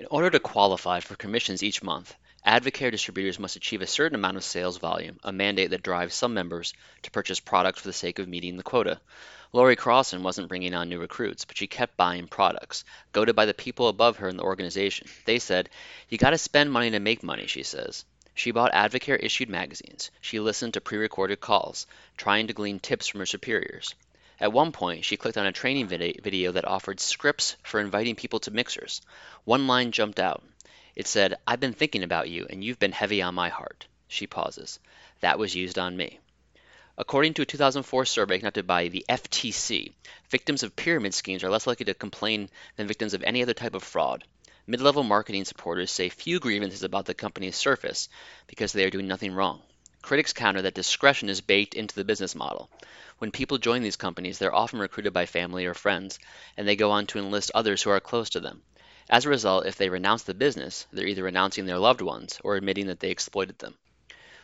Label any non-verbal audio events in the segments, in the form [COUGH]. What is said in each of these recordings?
In order to qualify for commissions each month, Advocare distributors must achieve a certain amount of sales volume, a mandate that drives some members to purchase products for the sake of meeting the quota. Lori Crossan wasn't bringing on new recruits, but she kept buying products, goaded by the people above her in the organization. They said, You gotta spend money to make money, she says. She bought Advocare issued magazines. She listened to pre recorded calls, trying to glean tips from her superiors. At one point, she clicked on a training video that offered scripts for inviting people to mixers. One line jumped out. It said, I've been thinking about you, and you've been heavy on my heart. She pauses. That was used on me. According to a 2004 survey conducted by the FTC, victims of pyramid schemes are less likely to complain than victims of any other type of fraud. Multi-level marketing supporters say few grievances about the company's surface because they are doing nothing wrong. Critics counter that discretion is baked into the business model. When people join these companies, they're often recruited by family or friends, and they go on to enlist others who are close to them. As a result, if they renounce the business, they're either renouncing their loved ones or admitting that they exploited them.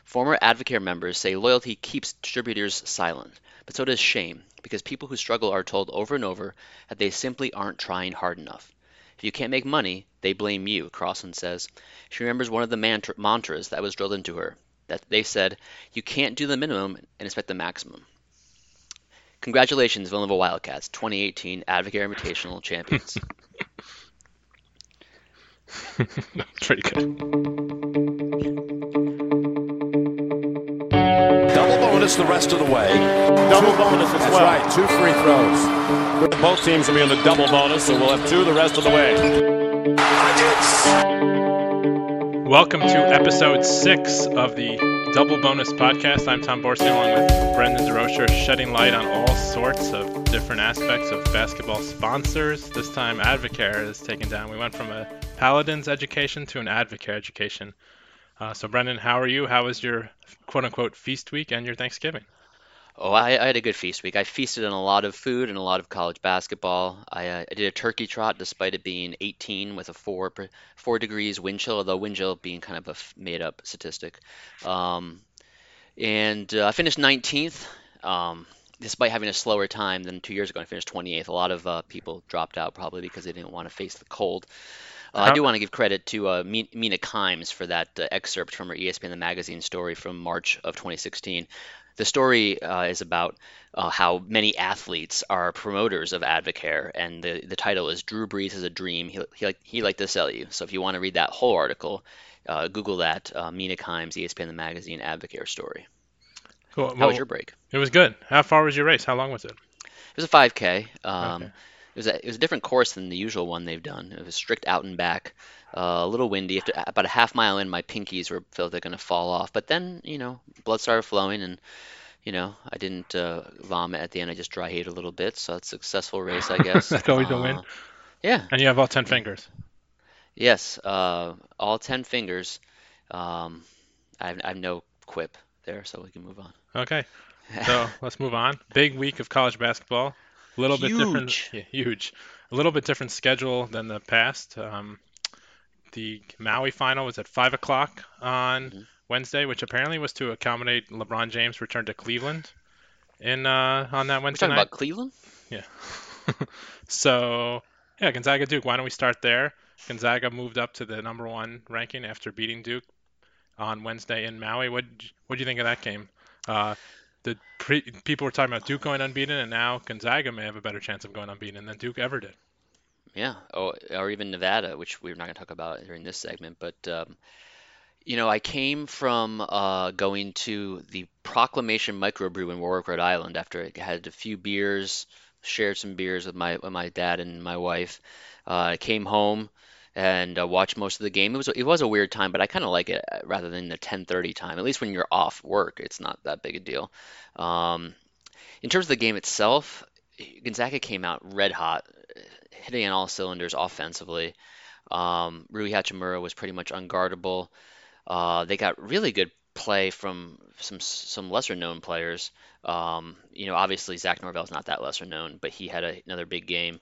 Former Advocare members say loyalty keeps distributors silent, but so does shame, because people who struggle are told over and over that they simply aren't trying hard enough. If you can't make money, they blame you, Crossan says. She remembers one of the mantra- mantras that was drilled into her. That they said, you can't do the minimum and expect the maximum. Congratulations, Villanova Wildcats, 2018 Advocare Invitational champions. [LAUGHS] [LAUGHS] Pretty good. Double bonus the rest of the way. Double bonus as That's well. right, two free throws. Both teams will be on the double bonus, so we'll have two the rest of the way. Welcome to episode six of the Double Bonus Podcast. I'm Tom Borsi along with Brendan DeRocher, shedding light on all sorts of different aspects of basketball sponsors. This time, Advocare is taken down. We went from a Paladins education to an Advocare education. Uh, so, Brendan, how are you? How was your quote unquote feast week and your Thanksgiving? Oh, I, I had a good feast week. I feasted on a lot of food and a lot of college basketball. I, uh, I did a turkey trot despite it being 18 with a four four degrees wind chill, although wind chill being kind of a made up statistic. Um, and uh, I finished 19th, um, despite having a slower time than two years ago. I finished 28th. A lot of uh, people dropped out probably because they didn't want to face the cold. Uh, I do want to give credit to uh, Mina Kimes for that uh, excerpt from her ESPN The Magazine story from March of 2016. The story uh, is about uh, how many athletes are promoters of Advocare, and the, the title is Drew Brees has a dream. He, he, like, he like to sell you. So if you want to read that whole article, uh, Google that uh, Mina Kimes, ESPN The Magazine Advocare story. Cool. How Well, was your break? It was good. How far was your race? How long was it? It was a 5K. Um, Okay. It was a, it was a different course than the usual one they've done. It was strict out and back, uh, a little windy. After about a half mile in, my pinkies were felt they're going to fall off. But then, you know, blood started flowing, and you know, I didn't uh, vomit at the end. I just dry heaved a little bit, so it's a successful race, I guess. [LAUGHS] That's always a win. Uh, yeah. And you have all 10 fingers. Yes. Uh, all ten fingers. Um, I have, I have no quip there, so we can move on. Okay. [LAUGHS] So let's move on. Big week of college basketball. A little bit different. Huge. Yeah, huge. A little bit different schedule than the past. Um, the Maui final was at five o'clock on Mhm. Wednesday, which apparently was to accommodate LeBron James' return to Cleveland. In uh, on that We're Wednesday talking night. about Cleveland. Yeah. [LAUGHS] so yeah, Gonzaga Duke. Why don't we start there? Gonzaga moved up to the number one ranking after beating Duke on Wednesday in Maui. What what do you think of that game? Uh, the pre, people were talking about Duke going unbeaten, and now Gonzaga may have a better chance of going unbeaten than Duke ever did. Yeah, or, or even Nevada, which we're not going to talk about during this segment. But, um, you know, I came from uh, going to the Proclamation Microbrew in Warwick, Rhode Island after I had a few beers, shared some beers with my with my dad and my wife. Uh, I came home and uh, watched most of the game. It was it was a weird time, but I kind of like it uh, rather than the 10:30 time. At least when you're off work, it's not that big a deal. Um, in terms of the game itself, Gonzaga came out red hot, hitting on all cylinders offensively. Um, Rui Hachimura was pretty much unguardable. Uh, they got really good play from some some lesser known players. Um, you know, obviously Zach Norvell's not that lesser known, but he had a, another big game.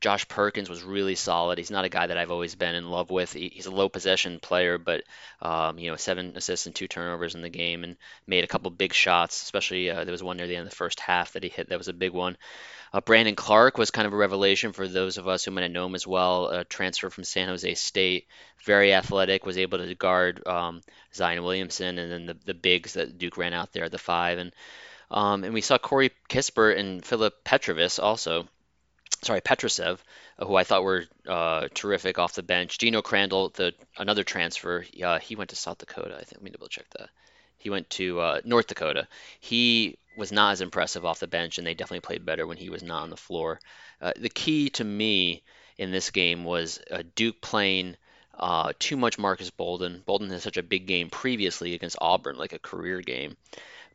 Josh Perkins was really solid. He's not a guy that I've always been in love with. He, he's a low possession player, but um, you know, seven assists and two turnovers in the game, and made a couple big shots. Especially uh, there was one near the end of the first half that he hit. That was a big one. Uh, Brandon Clarke was kind of a revelation for those of us who might have known him as well. A transfer from San Jose State, very athletic, was able to guard um, Zion Williamson, and then the, the bigs that Duke ran out there at the five, and um, and we saw Corey Kispert and Philip Petrovs also sorry, Petrusev, who I thought were uh, terrific off the bench. Geno Crandall, the another transfer, uh, he went to South Dakota. I think. Let me double check that. He went to uh, North Dakota. He was not as impressive off the bench, and they definitely played better when he was not on the floor. Uh, the key to me in this game was uh, Duke playing uh, too much Marques Bolden. Bolden had such a big game previously against Auburn, like a career game,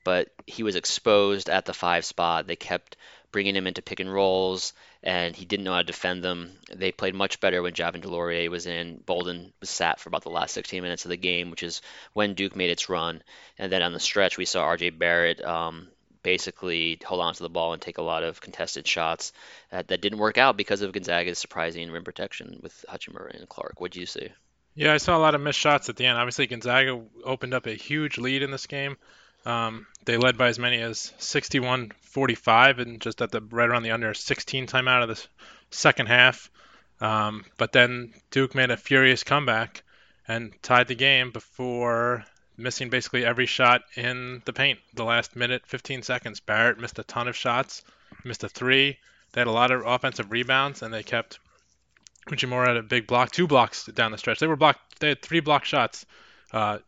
but he was exposed at the five spot. They kept bringing him into pick and rolls, and he didn't know how to defend them. They played much better when Javin DeLaurier was in. Bolden was sat for about the last 16 minutes of the game, which is when Duke made its run. And then on the stretch, we saw R.J. Barrett um, basically hold on to the ball and take a lot of contested shots uh, that didn't work out because of Gonzaga's surprising rim protection with Hachimura and Clarke. What do you see? Yeah, I saw a lot of missed shots at the end. Obviously, Gonzaga opened up a huge lead in this game. Um, they led by as many as 61-45 and just at the right around the under 16 time out of the second half. Um, but then Duke made a furious comeback and tied the game before missing basically every shot in the paint. The last minute, 15 seconds, Barrett missed a ton of shots, missed a three. They had a lot of offensive rebounds, and they kept Hachimura had a big block, two blocks down the stretch. They were blocked. They had three block shots. Uh,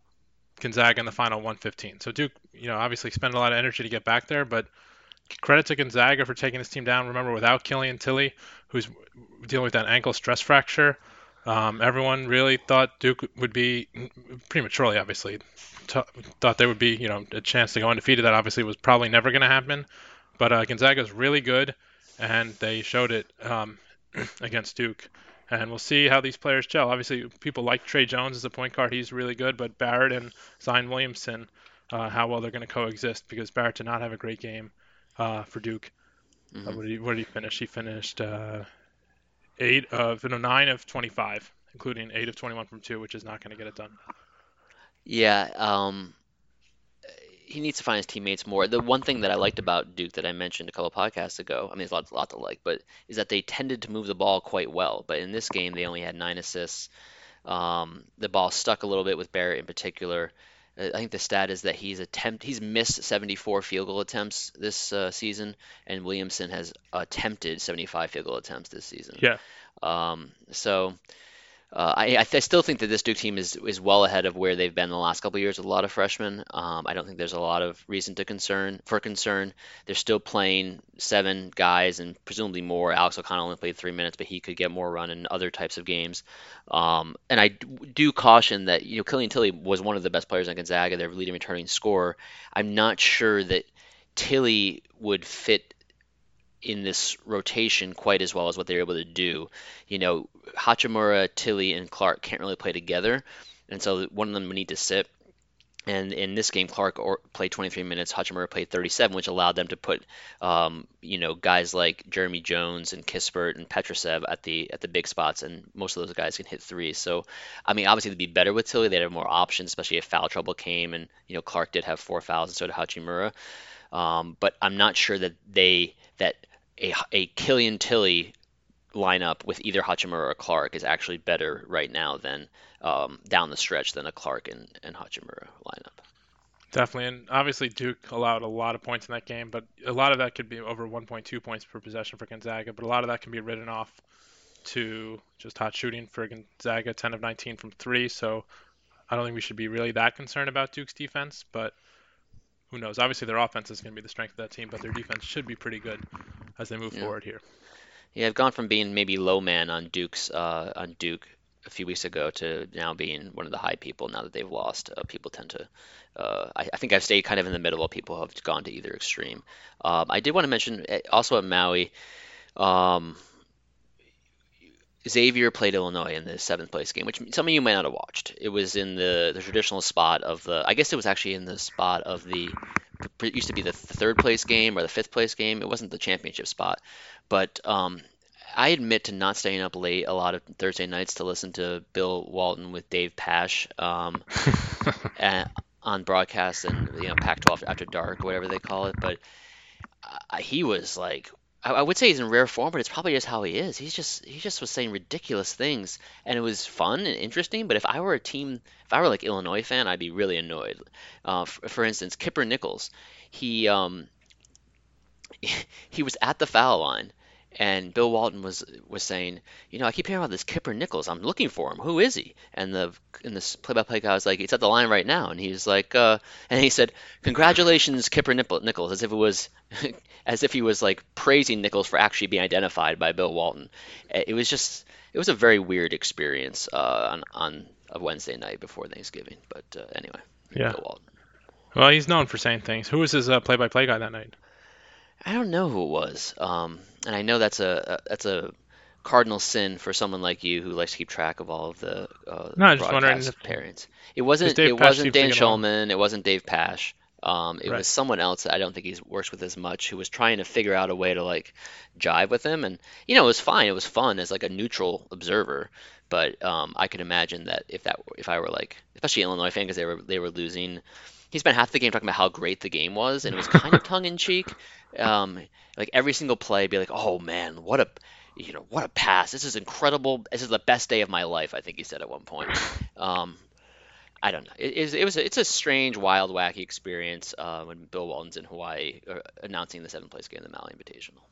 Gonzaga in the final 115. So Duke, you know, obviously spent a lot of energy to get back there, but credit to Gonzaga for taking this team down. Remember, without Killian Tillie, who's dealing with that ankle stress fracture, um, everyone really thought Duke would be prematurely, obviously, t- thought there would be, you know, a chance to go undefeated. That obviously was probably never going to happen. But uh, Gonzaga is really good, and they showed it um, [CLEARS THROAT] against Duke and we'll see how these players gel. Obviously, people like Tre Jones as a point guard; he's really good. But Barrett and Zion Williamson, uh, how well they're going to coexist because Barrett did not have a great game uh, for Duke. Uh, mm-hmm. Uh, what, did he, what, did he, finish? He finished uh, eight of no nine of 25, including eight of 21 from two, which is not going to get it done. Yeah, um, he needs to find his teammates more. The one thing that I liked about Duke that I mentioned a couple podcasts ago, I mean, there's a lot, a lot to like, but is that they tended to move the ball quite well. But in this game, they only had nine assists. Um, the ball stuck a little bit with Barrett in particular. I think the stat is that he's attempt he's missed 74 field goal attempts this uh, season, and Williamson has attempted 75 field goal attempts this season. Yeah. Um, so uh, I, I, still think that this Duke team is is well ahead of where they've been the last couple years with a lot of freshmen. Um, I don't think there's a lot of reason to concern for concern. They're still playing seven guys and presumably more. Alex O'Connell only played three minutes, but he could get more run in other types of games. Um, and I do caution that you know Killian Tillie was one of the best players on Gonzaga, their leading returning scorer. I'm not sure that Tillie would fit in this rotation quite as well as what they're able to do. You know, Hachimura, Tillie, and Clarke can't really play together, and so one of them would need to sit. And in this game, Clarke or, played 23 minutes. Hachimura played 37, which allowed them to put, um, you know, guys like Jeremy Jones and Kispert and Petrusev at the at the big spots, and most of those guys can hit threes. So, I mean, obviously they'd be better with Tillie. They'd have more options, especially if foul trouble came. And you know, Clarke did have four fouls, and so did Hachimura. Um, but I'm not sure that they that a, a Killian Tillie lineup with either Hachimura or Clarke is actually better right now than um, down the stretch than a Clarke and, and Hachimura lineup. Definitely, and obviously Duke allowed a lot of points in that game, but a lot of that could be over 1.2 points per possession for Gonzaga, but a lot of that can be written off to just hot shooting for Gonzaga, 10 of 19 from three. So I don't think we should be really that concerned about Duke's defense, but who knows? Obviously, their offense is going to be the strength of that team, but their defense should be pretty good as they move yeah. forward here. Yeah, I've gone from being maybe low man on Duke's uh, on Duke a few weeks ago to now being one of the high people. Now that they've lost, uh, people tend to. Uh, I, I, think I've stayed kind of in the middle. While people have gone to either extreme. Um, I did want to mention eh, also at Maui. Um, Xavier played Illinois in the seventh place game, which some of you might not have watched. It was in the, the traditional spot of the. I guess it was actually in the spot of the. It used to be the third place game or the fifth place game. It wasn't the championship spot, but um, I admit to not staying up late a lot of Thursday nights to listen to Bill Walton with Dave Pasch um, [LAUGHS] and, on broadcast and you know Pac-12 after dark, whatever they call it. But uh, he was like, I, I would say he's in rare form, but it's probably just how he is. He's just he just was saying ridiculous things, and it was fun and interesting. But if I were a team, if I were like Illinois fan, I'd be really annoyed. Uh, for, for instance, Kipper Nichols, he um, [LAUGHS] he was at the foul line and Bill Walton was was saying, you know, I keep hearing about this Kipper Nichols. I'm looking for him. Who is he? And the and this play-by-play guy was like, he's at the line right now. And he's like, uh, and he said, congratulations, Kipper Nichols, as if it was, [LAUGHS] as if he was like praising Nichols for actually being identified by Bill Walton. It was just, it was a very weird experience uh, on on a Wednesday night before Thanksgiving. But uh, anyway, yeah. Bill Walton. Well, he's known for saying things. Who was his uh, play-by-play guy that night? I don't know who it was. Um, and I know that's a, a, that's a cardinal sin for someone like you who likes to keep track of all of the uh, no, just wondering if, parents. It wasn't it wasn't Dan Shulman. It wasn't Dave Pasch. Um, it right. was someone else that I don't think he's works with as much who was trying to figure out a way to like jive with him, and you know it was fine. It was fun as like a neutral observer, but um, I could imagine that if that if I were like especially Illinois fan because they were they were losing, he spent half the game talking about how great the game was, and it was kind of [LAUGHS] tongue in cheek. Um, like every single play, be like, "Oh man, what a you know what a pass! This is incredible. This is the best day of my life." I think he said at one point. [LAUGHS] Um, I don't know. It, it was a, it's a strange, wild, wacky experience uh, when Bill Walton's in Hawaii uh, announcing the seventh place game, in the Maui Invitational.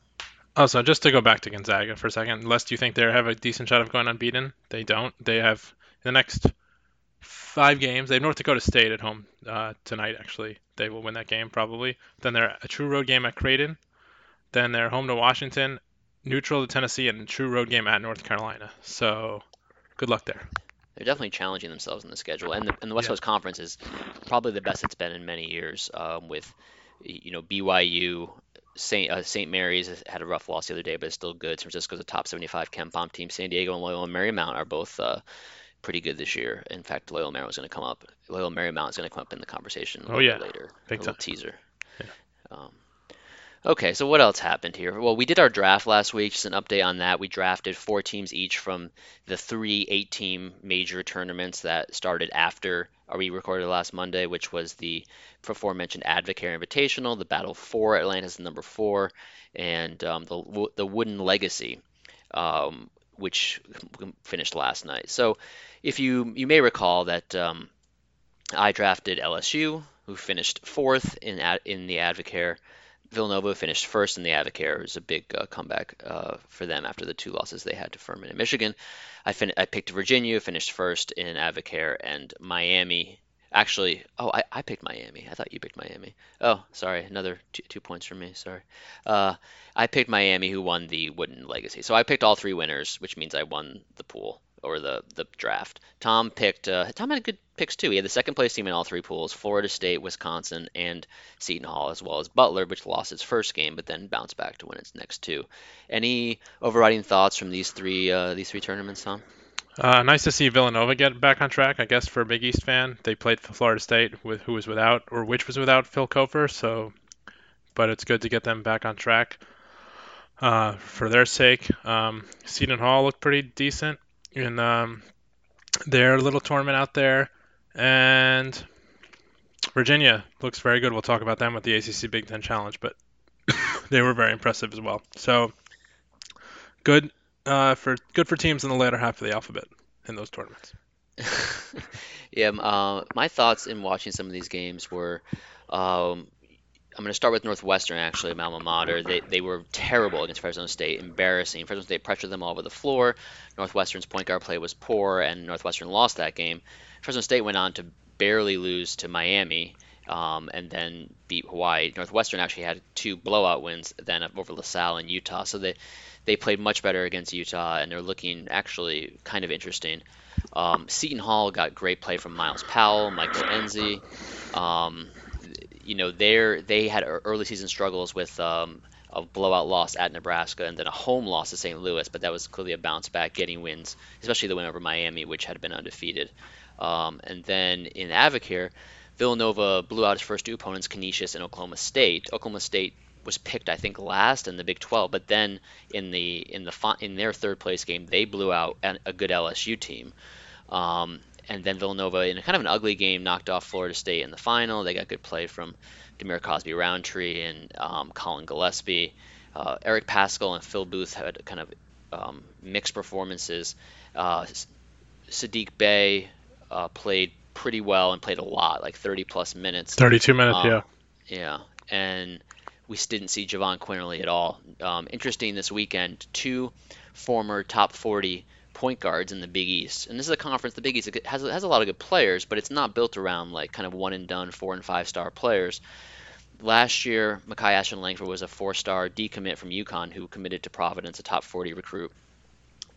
Also, just to go back to Gonzaga for a second, lest you think they have a decent shot of going unbeaten, they don't. They have the next five games. They have North Dakota State at home uh, tonight. Actually, they will win that game probably. Then they're a true road game at Creighton. Then they're home to Washington, neutral to Tennessee, and a true road game at North Carolina. So, good luck there. They're definitely challenging themselves in the schedule, and the, and the West yeah. Coast Conference is probably the best it's been in many years. Um, with you know BYU, St. Uh, St. Mary's had a rough loss the other day, but it's still good. San Francisco's a top 75 KenPom team. San Diego and Loyola Marymount are both uh, pretty good this year. In fact, Loyola Marymount is going to come up. Loyola Marymount is going to come up in the conversation. oh yeah, later. Big a time. teaser. Yeah. Um, Okay, so what else happened here? Well, we did our draft last week. Just an update on that. We drafted four teams each from the three eight-team major tournaments that started after we recorded last Monday, which was the aforementioned Advocare Invitational, the Battle for Atlantis, number four, and um, the the Wooden Legacy, um, which finished last night. So, if you you may recall that um, I drafted LSU, who finished fourth in in the Advocare. Villanova finished first in the Advocare. It was a big uh, comeback uh, for them after the two losses they had to Furman and Michigan. I, fin- I picked Virginia, finished first in Advocare, and Miami. Actually, oh, I, I picked Miami. I thought you picked Miami. Oh, sorry, another two, two points from me. Sorry. Uh, I picked Miami, who won the Wooden Legacy. So I picked all three winners, which means I won the pool or the the draft. Tom picked. Uh, Tom had good picks too. He had the second place team in all three pools: Florida State, Wisconsin, and Seton Hall, as well as Butler, which lost its first game but then bounced back to win its next two. Any overriding thoughts from these three uh, these three tournaments, Tom? Uh, nice to see Villanova get back on track. I guess for a Big East fan, they played Florida State, with who was without or which was without Phil Cofer. So, but it's good to get them back on track. Uh, for their sake, um, Seton Hall looked pretty decent in um, their little tournament out there. And Virginia looks very good. We'll talk about them with the ACC Big Ten Challenge, but [COUGHS] they were very impressive as well. So good uh, for good for teams in the latter half of the alphabet in those tournaments. [LAUGHS] yeah, uh, my thoughts in watching some of these games were um, I'm going to start with Northwestern, actually, my alma mater. They, they were terrible against Fresno State, embarrassing. Fresno State pressured them all over the floor. Northwestern's point guard play was poor, and Northwestern lost that game. Fresno State went on to barely lose to Miami um, and then beat Hawaii. Northwestern actually had two blowout wins then over LaSalle and Utah, so they, they played much better against Utah, and they're looking actually kind of interesting. Um, Seton Hall got great play from Myles Powell, Michael Nzei. Um, you know, they they had early season struggles with um, a blowout loss at Nebraska and then a home loss to St. Louis, but that was clearly a bounce back, getting wins, especially the win over Miami, which had been undefeated. Um, and then in Advocare, Villanova blew out its first two opponents, Canisius and Oklahoma State. Oklahoma State was picked I think last in the Big 12, but then in the in the in their third place game they blew out a good LSU team. Um, and then Villanova in kind of an ugly game knocked off Florida State in the final. They got good play from Dhamir Cosby Roundtree and um, Collin Gillespie. Uh, Eric Paschall and Phil Booth had kind of um, mixed performances. Uh, Saddiq Bey uh, played pretty well and played a lot, like 30 plus minutes. 32 minutes, um, yeah. Yeah, and we didn't see Jahvon Quinerly at all. Um, interesting this weekend, two former top 40 point guards in the Big East, and this is a conference. The Big East has has a lot of good players, but it's not built around like kind of one and done four and five star players. Last year, Makai Ashton Langford was a four star decommit from UConn who committed to Providence, a top 40 recruit.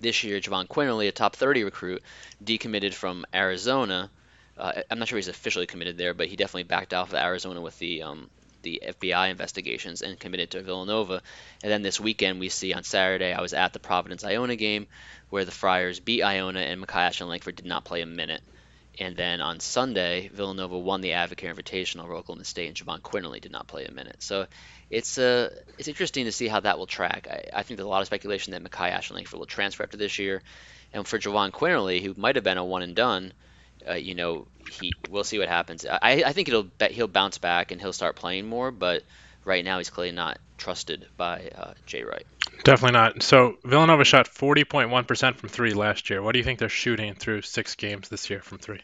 This year, Jahvon Quinerly, a top 30 recruit, decommitted from Arizona uh, I'm not sure he's officially committed there, but he definitely backed off of Arizona with the um, the FBI investigations and committed to Villanova. And then this weekend, we see on Saturday, I was at the Providence Iona game where the Friars beat Iona and Makai Ashton Langford did not play a minute. And then on Sunday, Villanova won the Advocare Invitational over Oklahoma State, and Jahvon Quinerly did not play a minute. So it's uh, it's interesting to see how that will track. I, I think there's a lot of speculation that Makai Ashton Langford will transfer after this year. And for Jahvon Quinerly, who might have been a one and done, uh, you know, he we'll see what happens. I, I think it'll he'll bounce back and he'll start playing more, but right now he's clearly not trusted by uh, Jay Wright. Definitely not. So Villanova shot 40.1% from three last year. What do you think they're shooting through six games this year from three?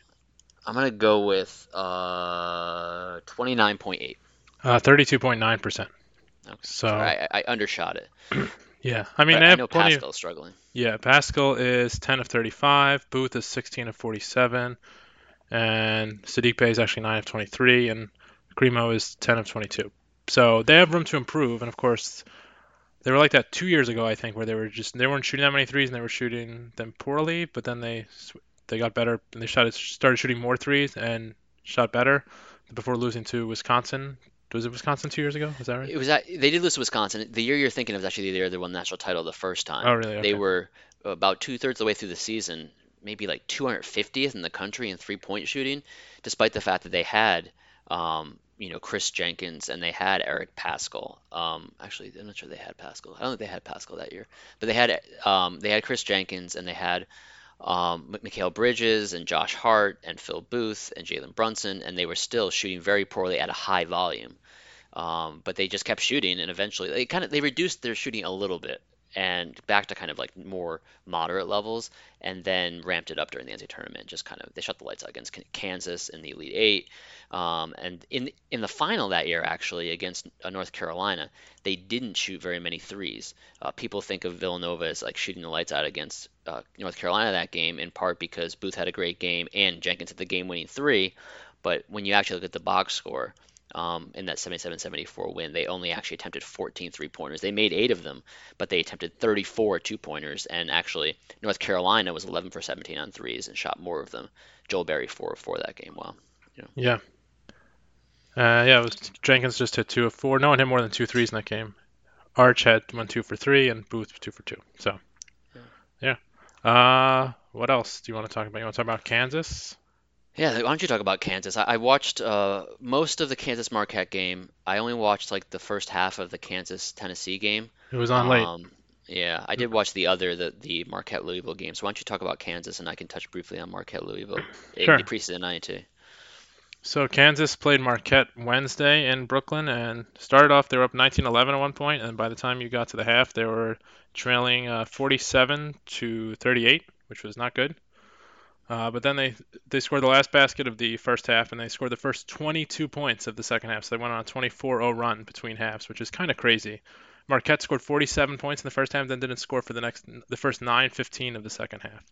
I'm gonna go with uh, 29.8. Uh, 32.9%. Okay. So I, I undershot it. [CLEARS THROAT] Yeah, I mean, I, I know Paschall's of, struggling. Yeah, Paschall is 10 of 35. Booth is 16 of 47, and Saddiq Bey is actually 9 of 23, and Grimo is 10 of 22. So they have room to improve, and of course, they were like that two years ago, I think, where they were just they weren't shooting that many threes and they were shooting them poorly, but then they they got better and they shot started shooting more threes and shot better before losing to Wisconsin was it Wisconsin two years ago? Is that right? It was. At, they did lose to Wisconsin. The year you're thinking of is actually the year they won the national title the first time. Oh, really? Okay. They were about two thirds of the way through the season, maybe like 250th in the country in three point shooting, despite the fact that they had, um, you know, Kris Jenkins and they had Eric Paschall. Um, actually, I'm not sure they had Paschall. I don't think they had Paschall that year, but they had um, they had Kris Jenkins and they had um, Mikal Bridges and Josh Hart and Phil Booth and Jalen Brunson, and they were still shooting very poorly at a high volume. Um, but they just kept shooting, and eventually they kind of they reduced their shooting a little bit and back to kind of like more moderate levels, and then ramped it up during the NCAA tournament. Just kind of they shut the lights out against Kansas in the Elite Eight, um, and in in the final that year actually against uh, North Carolina, they didn't shoot very many threes. Uh, people think of Villanova as like shooting the lights out against uh, North Carolina that game, in part because Booth had a great game and Jenkins had the game-winning three. But when you actually look at the box score, um, in that 77-74 win. They only actually attempted 14 three-pointers. They made eight of them, but they attempted 34 two-pointers. And actually, North Carolina was 11 for 17 on threes and shot more of them. Joel Berry four of four that game. Wow. You know. Yeah. Uh, yeah, it was Jenkins just hit two of four. No one hit more than two threes in that game. Arch had one two for three and Booth two for two. So, yeah. yeah. Uh, what else do you want to talk about? You want to talk about Kansas? Yeah, why don't you talk about Kansas? I, I watched uh, most of the Kansas Marquette game. I only watched like the first half of the Kansas Tennessee game. It was on late. Um, yeah, I did watch the other the the Marquette Louisville game. So why don't you talk about Kansas and I can touch briefly on Marquette Louisville. Sure. The preseason. So Kansas played Marquette Wednesday in Brooklyn and started off they were up 19-11 at one point, and by the time you got to the half, they were trailing uh, 47 to 38, which was not good. Uh, but then they they scored the last basket of the first half, and they scored the first 22 points of the second half. So they went on a 24-0 run between halves, which is kind of crazy. Marquette scored 47 points in the first half, then didn't score for the next the first 9-15 of the second half.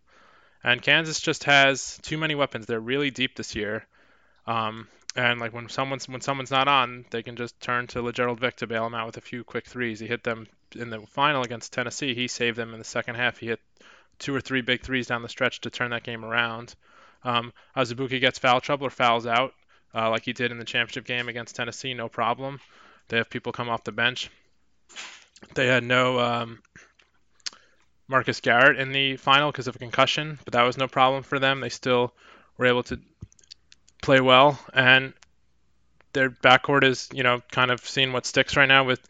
And Kansas just has too many weapons. They're really deep this year. Um, and like when someone's when someone's not on, they can just turn to Lagerald Vick to bail them out with a few quick threes. He hit them in the final against Tennessee. He saved them in the second half. He hit two or three big threes down the stretch to turn that game around. Um, Azubuike gets foul trouble or fouls out, uh, like he did in the championship game against Tennessee, no problem. They have people come off the bench. They had no um, Marcus Garrett in the final because of a concussion, but that was no problem for them. They still were able to play well, and their backcourt is, you know, kind of seeing what sticks right now with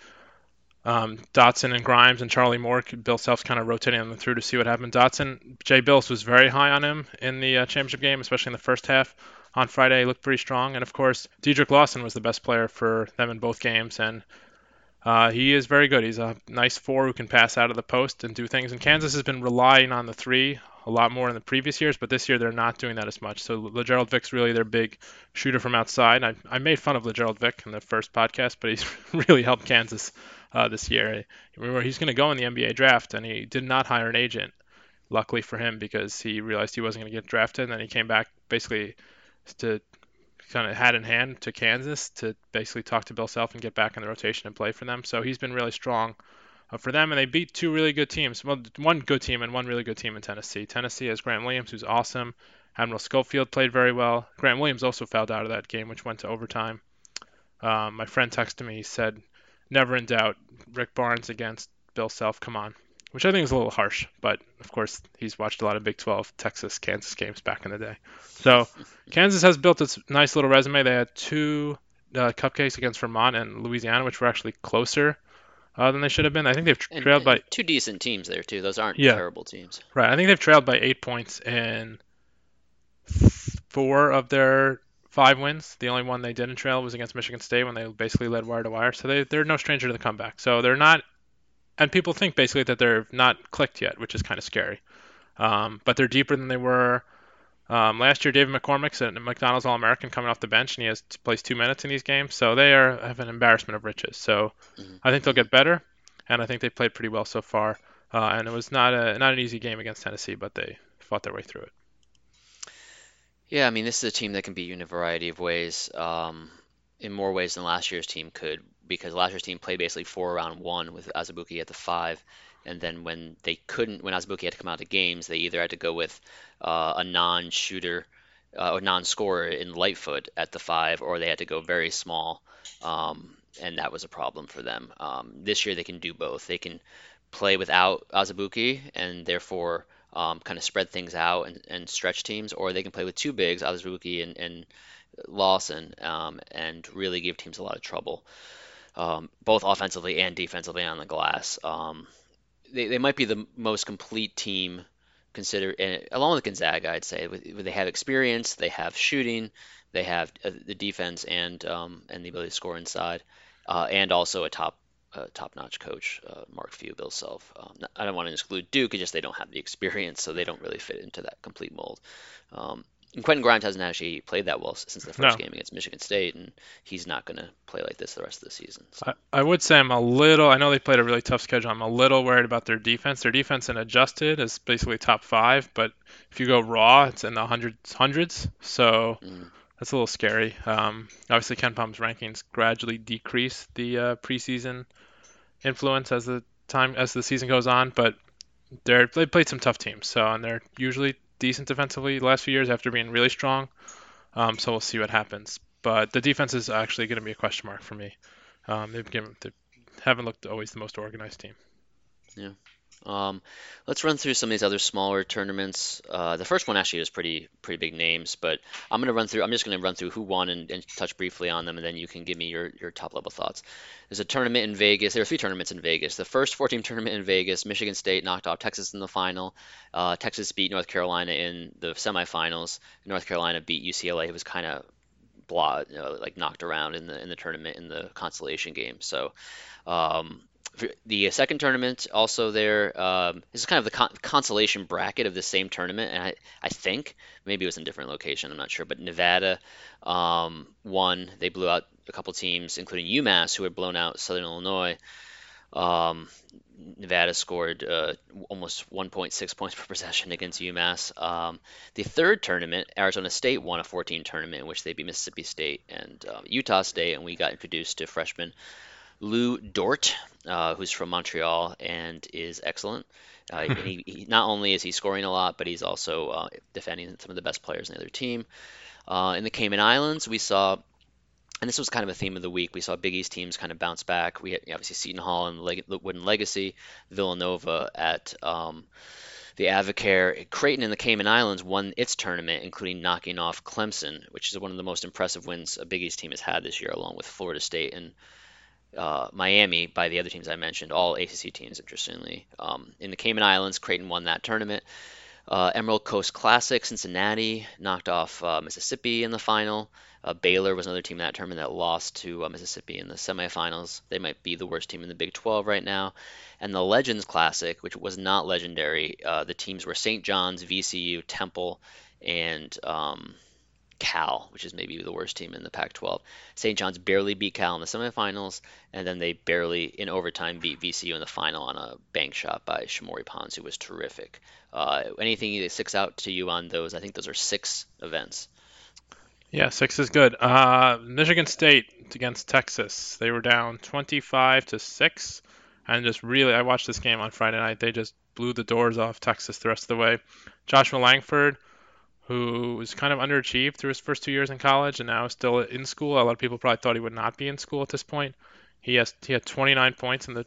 um, Dotson and Grimes and Charlie Moore. Bill Self's kind of rotating them through to see what happened. Dotson, Jay Bilas was very high on him in the uh, championship game, especially in the first half. On Friday, he looked pretty strong, and of course, Dedric Lawson was the best player for them in both games, and uh, he is very good. He's a nice four who can pass out of the post and do things. And Kansas has been relying on the three a lot more in the previous years, but this year they're not doing that as much. So Lagerald Vick's really their big shooter from outside. I, I made fun of Lagerald Vick in the first podcast, but he's [LAUGHS] really helped Kansas uh, this year. Remember, he's going to go in the NBA draft, and he did not hire an agent. Luckily for him, because he realized he wasn't going to get drafted, and then he came back basically to kind of hat in hand to Kansas to basically talk to Bill Self and get back in the rotation and play for them. So he's been really strong uh, for them, and they beat two really good teams. Well, one good team and one really good team in Tennessee. Tennessee has Grant Williams, who's awesome. Admiral Schofield played very well. Grant Williams also fouled out of that game, which went to overtime. Um, my friend texted me. He said, "Never in doubt, Rick Barnes against Bill Self. Come on." which I think is a little harsh. But of course, he's watched a lot of Big 12, Texas, Kansas games back in the day. So [LAUGHS] Kansas has built its nice little resume. They had two uh, cupcakes against Vermont and Louisiana, which were actually closer uh, than they should have been. I think they've tra- trailed by two decent teams there too. Those aren't yeah, terrible teams. Right. I think they've trailed by eight points in four of their five wins. The only one they didn't trail was against Michigan State when they basically led wire to wire. So they, they're no stranger to the comeback. So they're not and people think basically that they're not clicked yet, which is kind of scary. Um, but they're deeper than they were um, last year. David McCormack's a McDonald's All-American coming off the bench, and he has plays two minutes in these games, so they are have an embarrassment of riches. So mm-hmm. I think they'll get better, and I think they played pretty well so far. Uh, and it was not a not an easy game against Tennessee, but they fought their way through it. Yeah, I mean, this is a team that can beat you in a variety of ways, um, in more ways than last year's team could because last year's team played basically four around one with Azubuike at the five. And then when they couldn't, when Azubuike had to come out of games, they either had to go with uh, a non-shooter uh, or non-scorer in Lightfoot at the five, or they had to go very small, um, and that was a problem for them. Um, this year they can do both. They can play without Azubuike and therefore um, kind of spread things out and, and, stretch teams, or they can play with two bigs, Azubuike and, and Lawson, um, and really give teams a lot of trouble um, both offensively and defensively on the glass. Um, they, they might be the most complete team consider along with Gonzaga, I'd say. They have experience, they have shooting, they have uh, the defense and um, and the ability to score inside, uh, and also a top uh, top-notch coach, uh, Mark Few, Bill Self. Um, I don't want to exclude Duke, it's just they don't have the experience, so they don't really fit into that complete mold. Um, and Quentin Grimes hasn't actually played that well since the first no. game against Michigan State, and he's not going to play like this the rest of the season. So. I, I, would say I'm a little. I know they played a really tough schedule. I'm a little worried about their defense. Their defense and adjusted is basically top five, but if you go raw, it's in the hundreds. Hundreds. So mm. that's a little scary. Um, obviously, KenPom's rankings gradually decrease the uh, preseason influence as the time as the season goes on, but they're they played some tough teams. So and they're usually decent defensively the last few years after being really strong. Um, so we'll see what happens. But the defense is actually going to be a question mark for me. Um, they've given, they haven't looked always the most organized team. Yeah. Um, let's run through some of these other smaller tournaments. Uh, the first one actually is pretty pretty big names, but I'm gonna run through. I'm just gonna run through who won and, and, touch briefly on them, and then you can give me your, your top level thoughts. There's a tournament in Vegas. There are three tournaments in Vegas. The first 14 tournament in Vegas, Michigan State knocked off Texas in the final. Uh, Texas beat North Carolina in the semifinals. North Carolina beat UCLA. It was kind of blah, you know, like knocked around in the in the tournament in the consolation game. So. Um, the second tournament also there. Um, this is kind of the con- consolation bracket of the same tournament, and I, I think maybe it was in a different location. I'm not sure, but Nevada um, won. They blew out a couple teams, including UMass, who had blown out Southern Illinois. Um, Nevada scored uh, almost 1.6 points per possession against UMass. Um, the third tournament, Arizona State won a 14 tournament in which they beat Mississippi State and uh, Utah State, and we got introduced to freshman Lu Dort, uh, who's from Montreal and is excellent. Uh, he, [LAUGHS] he, not only is he scoring a lot, but he's also uh, defending some of the best players in the other team. Uh, in the Cayman Islands, we saw, and this was kind of a theme of the week. We saw Big East teams kind of bounce back. We had obviously Seton Hall and Leg- Wooden Legacy, Villanova at um, the Advocare Creighton in the Cayman Islands won its tournament, including knocking off Clemson, which is one of the most impressive wins a Big East team has had this year, along with Florida State and uh, Miami by the other teams I mentioned, all ACC teams, interestingly. Um, in the Cayman Islands, Creighton won that tournament. Uh, Emerald Coast Classic, Cincinnati knocked off uh, Mississippi in the final. Uh, Baylor was another team in that tournament that lost to uh, Mississippi in the semifinals. They might be the worst team in the Big 12 right now. And the Legends Classic, which was not legendary, uh, the teams were St. John's, VCU, Temple, and um, Cal, which is maybe the worst team in the Pac 12. St. John's barely beat Cal in the semifinals, and then they barely, in overtime, beat VCU in the final on a bank shot by Shamorie Ponds, who was terrific. Uh, anything that sticks out to you on those? I think those are six events. Yeah, six is good. Uh, Michigan State against Texas. They were down 25 to six, and just really, I watched this game on Friday night. They just blew the doors off Texas the rest of the way. Joshua Langford, who was kind of underachieved through his first two years in college, and now is still in school. A lot of people probably thought he would not be in school at this point. He has he had 29 points in the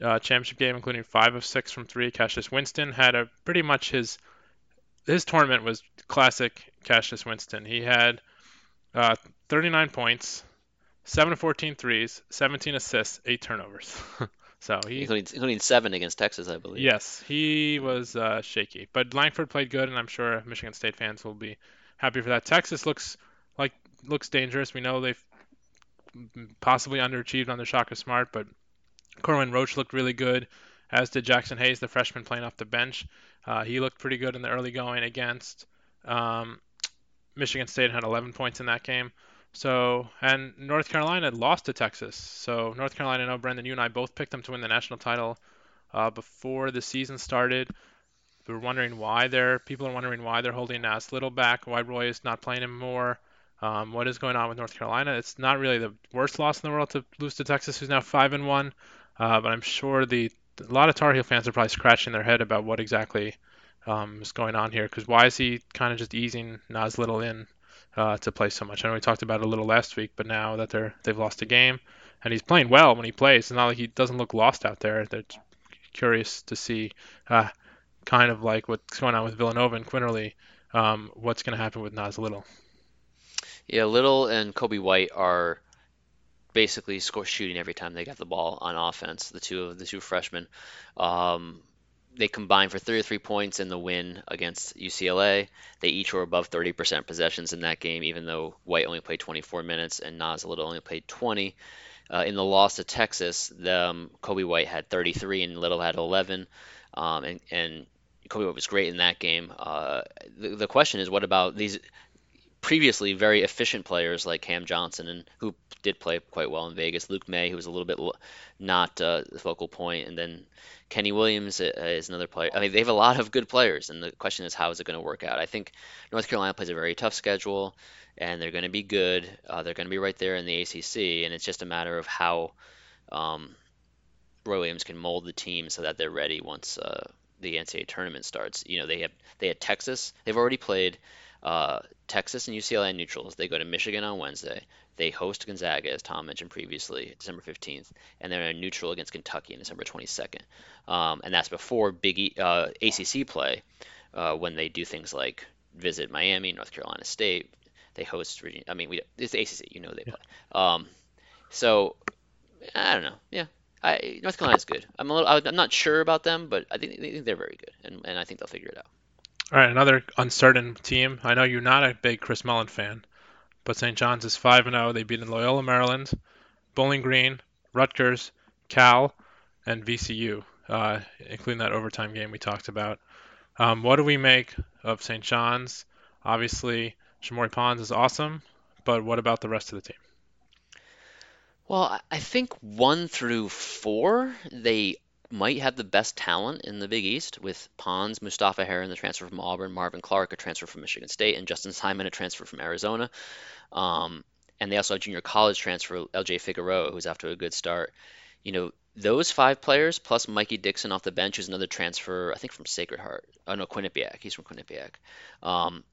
uh, championship game, including five of six from three. Cassius Winston had a pretty much his his tournament was classic Cassius Winston. He had uh, 39 points, 7 of 14 threes, 17 assists, 8 turnovers. [LAUGHS] so he including, including, seven against Texas, I believe. Yes, he was uh, shaky, but Langford played good, and I'm sure Michigan State fans will be happy for that. Texas looks like looks dangerous. We know they've possibly underachieved on the Shaka Smart, but Kerwin Roach looked really good, as did Jaxson Hayes, the freshman playing off the bench. Uh, he looked pretty good in the early going against um, Michigan State had 11 points in that game. So, and North Carolina lost to Texas. So, North Carolina, I know, Brendan, you and I both picked them to win the national title uh, before the season started. We were wondering why they're, people are wondering why they're holding Nas Little back, why Roy is not playing him more. Um, what is going on with North Carolina? It's not really the worst loss in the world to lose to Texas, who's now five and one. Uh, but I'm sure the a lot of Tar Heel fans are probably scratching their head about what exactly um, is going on here because why is he kind of just easing Nas Little in uh, to play so much? I know we talked about it a little last week, but now that they're they've lost a game and he's playing well when he plays, it's not like he doesn't look lost out there. They're curious to see uh, kind of like what's going on with Villanova and Quinerly, um, what's going to happen with Nas Little. Yeah, Little and Coby White are basically score shooting every time they get the ball on offense. The two of the two freshmen. Um, they combined for 33 points in the win against UCLA. They each were above 30% possessions in that game, even though White only played 24 minutes and Nas Little only played 20. Uh, in the loss to Texas, the, um, Coby White had 33 and Little had 11, um, and, and Coby White was great in that game. Uh, the, the question is, what about these previously very efficient players like Cam Johnson and who did play quite well in Vegas. Luke Maye, who was a little bit not uh, the focal point, and then Kenny Williams uh, is another player. I mean, they have a lot of good players, and the question is how is it going to work out? I think North Carolina plays a very tough schedule, and they're going to be good. Uh, they're going to be right there in the ACC, and it's just a matter of how um, Roy Williams can mold the team so that they're ready once uh, the NCAA tournament starts. You know, they have they had Texas. They've already played uh, Texas and UCLA neutrals. They go to Michigan on Wednesday. They host Gonzaga, as Tom mentioned previously, December 15th, and they're in a neutral against Kentucky on December 22nd. Um, and that's before Big e, uh, ACC play, uh, when they do things like visit Miami, North Carolina State. They host. I mean, we, it's ACC. You know they play. Um, so I don't know. Yeah, I, North Carolina's good. I'm a little. I'm not sure about them, but I think, I think they're very good, and, and I think they'll figure it out. All right, another uncertain team. I know you're not a big Chris Mullin fan, but St. John's is 5 0. They beat in Loyola, Maryland, Bowling Green, Rutgers, Cal, and VCU, uh, including that overtime game we talked about. Um, what do we make of St. John's? Obviously, Shamorie Ponds is awesome, but what about the rest of the team? Well, I think one through four, they might have the best talent in the Big East with Ponds, Mustapha Heron, the transfer from Auburn, Marvin Clark, a transfer from Michigan State, and Justin Simon, a transfer from Arizona. Um, and they also have junior college transfer LJ Figueroa, who's off to a good start. You know, those five players plus Mikey Dixon off the bench, who's another transfer, I think from Sacred Heart. Oh no, Quinnipiac. He's from Quinnipiac. Um,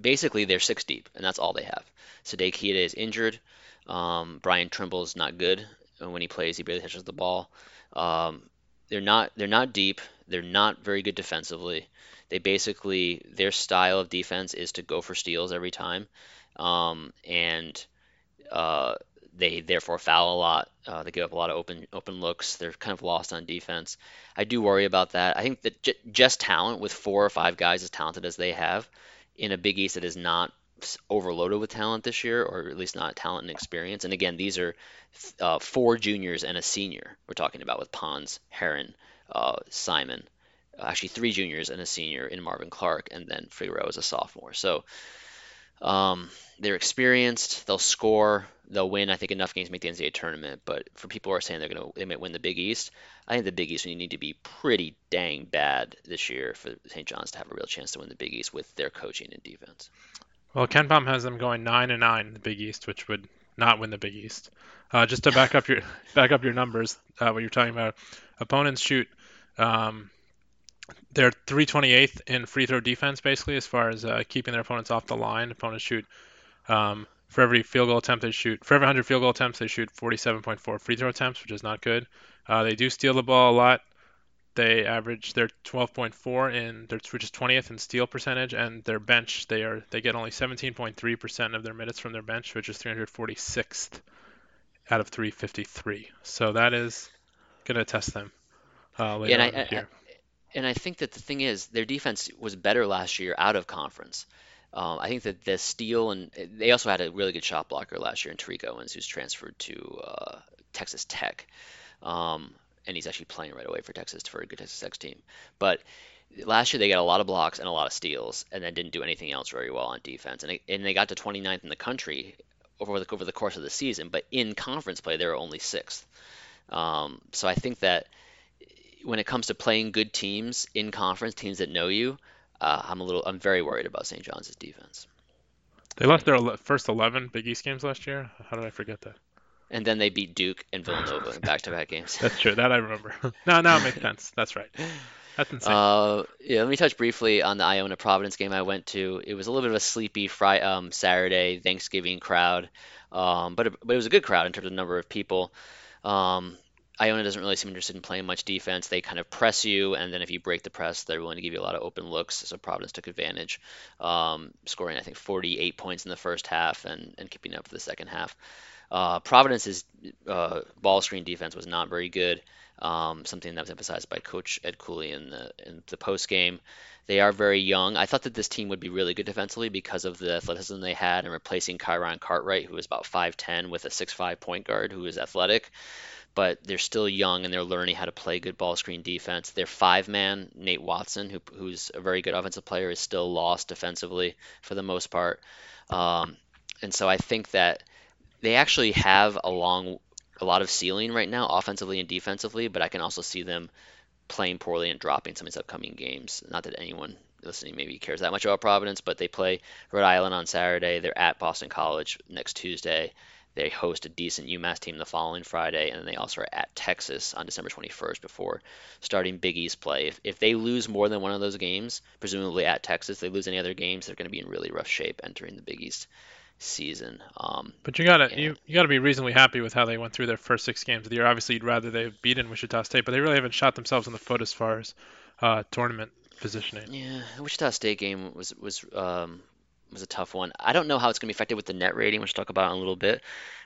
basically, they're six deep, and that's all they have. Saddiq Keita is injured. Um, Brian is not good when he plays. He barely touches the ball. Um, they're not they're not deep. They're not very good defensively. They basically their style of defense is to go for steals every time, um, and uh, they therefore foul a lot. Uh, they give up a lot of open open looks. They're kind of lost on defense. I do worry about that. I think that j- just talent with four or five guys as talented as they have in a Big East that is not overloaded with talent this year, or at least not talent and experience. And again, these are uh, four juniors and a senior. We're talking about with Ponds, Heron, uh, Simon, actually three juniors and a senior in Marvin Clark, and then Figueroa is a sophomore. So um, they're experienced. They'll score. They'll win. I think enough games to make the NCAA tournament. But for people who are saying they're going to they might win the Big East, I think the Big East you need to be pretty dang bad this year for St. John's to have a real chance to win the Big East with their coaching and defense. Well, KenPom has them going nine and nine in the Big East, which would not win the Big East. Uh, just to back up your [LAUGHS] back up your numbers, uh, what you're talking about, opponents shoot. Um, they're 328th in free throw defense, basically, as far as uh, keeping their opponents off the line. Opponents shoot um, for every field goal attempt they shoot. For every 100 field goal attempts, they shoot 47.4 free throw attempts, which is not good. Uh, they do steal the ball a lot. They average their 12.4 in their which is 20th in steal percentage, and their bench they are they get only 17.3% of their minutes from their bench, which is 346th out of 353. So that is going to test them uh, later and on I, the year. and I think that the thing is, their defense was better last year out of conference. Um, I think that the steal and they also had a really good shot blocker last year in Tariq Owens, who's transferred to uh, Texas Tech. Um, and he's actually playing right away for Texas for a good Texas Tech team. But last year they got a lot of blocks and a lot of steals, and then didn't do anything else very well on defense. And they, and they got to 29th in the country over the over the course of the season, but in conference play they were only sixth. Um, so I think that when it comes to playing good teams in conference, teams that know you, uh, I'm a little I'm very worried about St. John's defense. They lost their first 11 Big East games last year. How did I forget that? And then they beat Duke and Villanova in [LAUGHS] back-to-back games. That's true. That I remember. [LAUGHS] no, now it makes [LAUGHS] sense. That's right. That's insane. Uh, yeah, let me touch briefly on the Iona Providence game I went to. It was a little bit of a sleepy Friday, um, Saturday Thanksgiving crowd, um, but it, but it was a good crowd in terms of number of people. Um, Iona doesn't really seem interested in playing much defense. They kind of press you, and then if you break the press, they're willing to give you a lot of open looks. So Providence took advantage, um, scoring I think 48 points in the first half and, and keeping up for the second half. Uh, Providence's uh, ball screen defense was not very good. Um, something that was emphasized by Coach Ed Cooley in the in the post game. They are very young. I thought that this team would be really good defensively because of the athleticism they had and replacing Kyron Cartwright, who was about 5'10, with a 6'5 point guard who is athletic. But they're still young and they're learning how to play good ball screen defense. Their five man, Nate Watson, who, who's a very good offensive player, is still lost defensively for the most part. Um, and so I think that they actually have a long, a lot of ceiling right now, offensively and defensively. But I can also see them playing poorly and dropping some of these upcoming games. Not that anyone listening maybe cares that much about Providence, but they play Rhode Island on Saturday. They're at Boston College next Tuesday. They host a decent UMass team the following Friday, and then they also are at Texas on December 21st before starting Big East play. If, if they lose more than one of those games, presumably at Texas, they lose any other games, they're going to be in really rough shape entering the Big East season. Um, but you gotta and- you, you gotta be reasonably happy with how they went through their first six games of the year. Obviously, you'd rather they have beaten Wichita State, but they really haven't shot themselves in the foot as far as uh, tournament positioning. Yeah, the Wichita State game was was um, was a tough one. I don't know how it's going to be affected with the net rating, which we'll talk about in a little bit.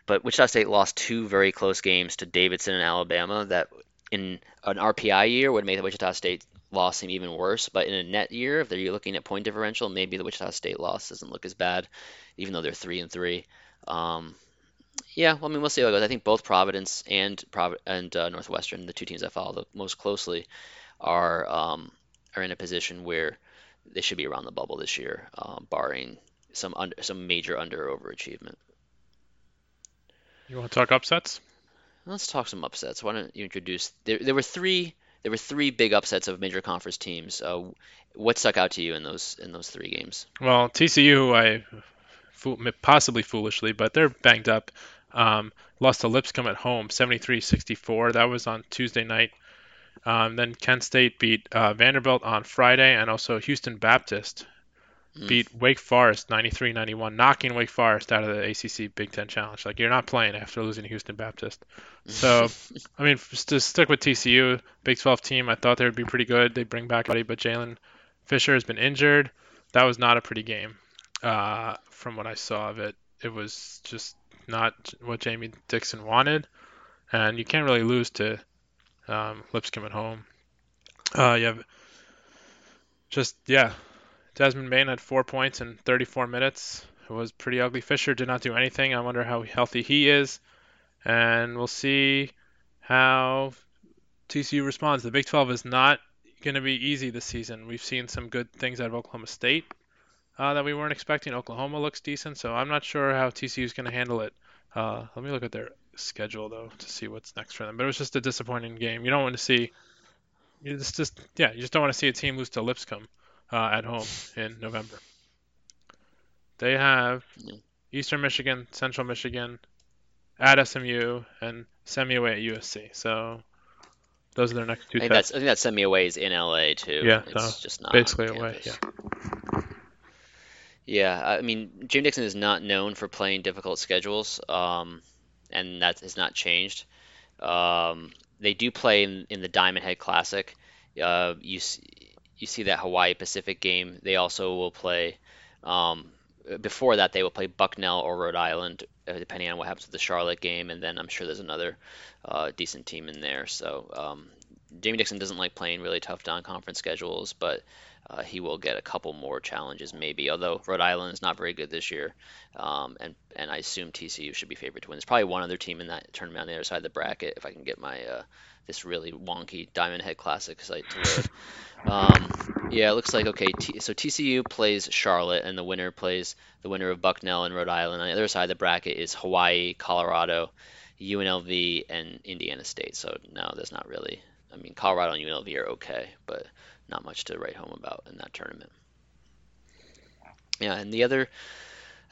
But Wichita State lost two very close games to Davidson and Alabama that in an RPI year would make the Wichita State loss seem even worse. But in a net year, if they're looking at point differential, maybe the Wichita State loss doesn't look as bad, even though they're three and three. Um, yeah, well, I mean, we'll see how it goes. I think both Providence and and uh, Northwestern, the two teams I follow the most closely, are um, are in a position where they should be around the bubble this year, um, barring some under, some major under overachievement. You want to talk upsets? Let's talk some upsets. Why don't you introduce? There, there were three. There were three big upsets of major conference teams. Uh, what stuck out to you in those in those three games? Well, TCU, I possibly foolishly, but they're banged up. Um, lost to Lipscomb at home, 73-64. That was on Tuesday night. Um, then Kent State beat uh, Vanderbilt on Friday, and also Houston Baptist mm. beat Wake Forest 93-91, knocking Wake Forest out of the ACC Big Ten Challenge. Like you're not playing after losing to Houston Baptist. So, [LAUGHS] I mean, to stick with TCU, Big 12 team, I thought they would be pretty good. They bring back buddy, but Jaylen Fisher has been injured. That was not a pretty game. Uh, from what I saw of it, it was just not what Jamie Dixon wanted, and you can't really lose to um, Lipscomb at home. Uh, you have just yeah, Desmond Bane had four points in 34 minutes. It was pretty ugly. Fisher did not do anything. I wonder how healthy he is, and we'll see how TCU responds. The Big 12 is not going to be easy this season. We've seen some good things out of Oklahoma State uh, that we weren't expecting. Oklahoma looks decent, so I'm not sure how TCU is going to handle it. Uh, let me look at their schedule though to see what's next for them. But it was just a disappointing game. You don't want to see. It's just yeah, you just don't want to see a team lose to Lipscomb uh, at home in November. They have Eastern Michigan, Central Michigan, at SMU, and semi away at USC. So those are their next two. I think, tests. that's, I think that semi away is in LA too. Yeah, it's just not basically away. Yeah. Yeah, I mean, Jim Dixon is not known for playing difficult schedules, um, and that has not changed. Um, they do play in, in the Diamond Head Classic. Uh, you you see that Hawaii Pacific game. They also will play. Um, before that, they will play Bucknell or Rhode Island, uh, depending on what happens with the Charlotte game, and then I'm sure there's another uh, decent team in there. So um, Jamie Dixon doesn't like playing really tough non-conference schedules, but uh, he will get a couple more challenges maybe. Although Rhode Island is not very good this year, um, and and I assume TCU should be favored to win. There's probably one other team in that tournament on the other side of the bracket if I can get my uh, this really wonky Diamond Head Classic site to load. [LAUGHS] Um, yeah, it looks like okay. T- so TCU plays Charlotte, and the winner plays the winner of Bucknell and Rhode Island. On the other side of the bracket is Hawaii, Colorado, UNLV, and Indiana State. So no, there's not really. I mean, Colorado and UNLV are okay, but not much to write home about in that tournament. Yeah, and the other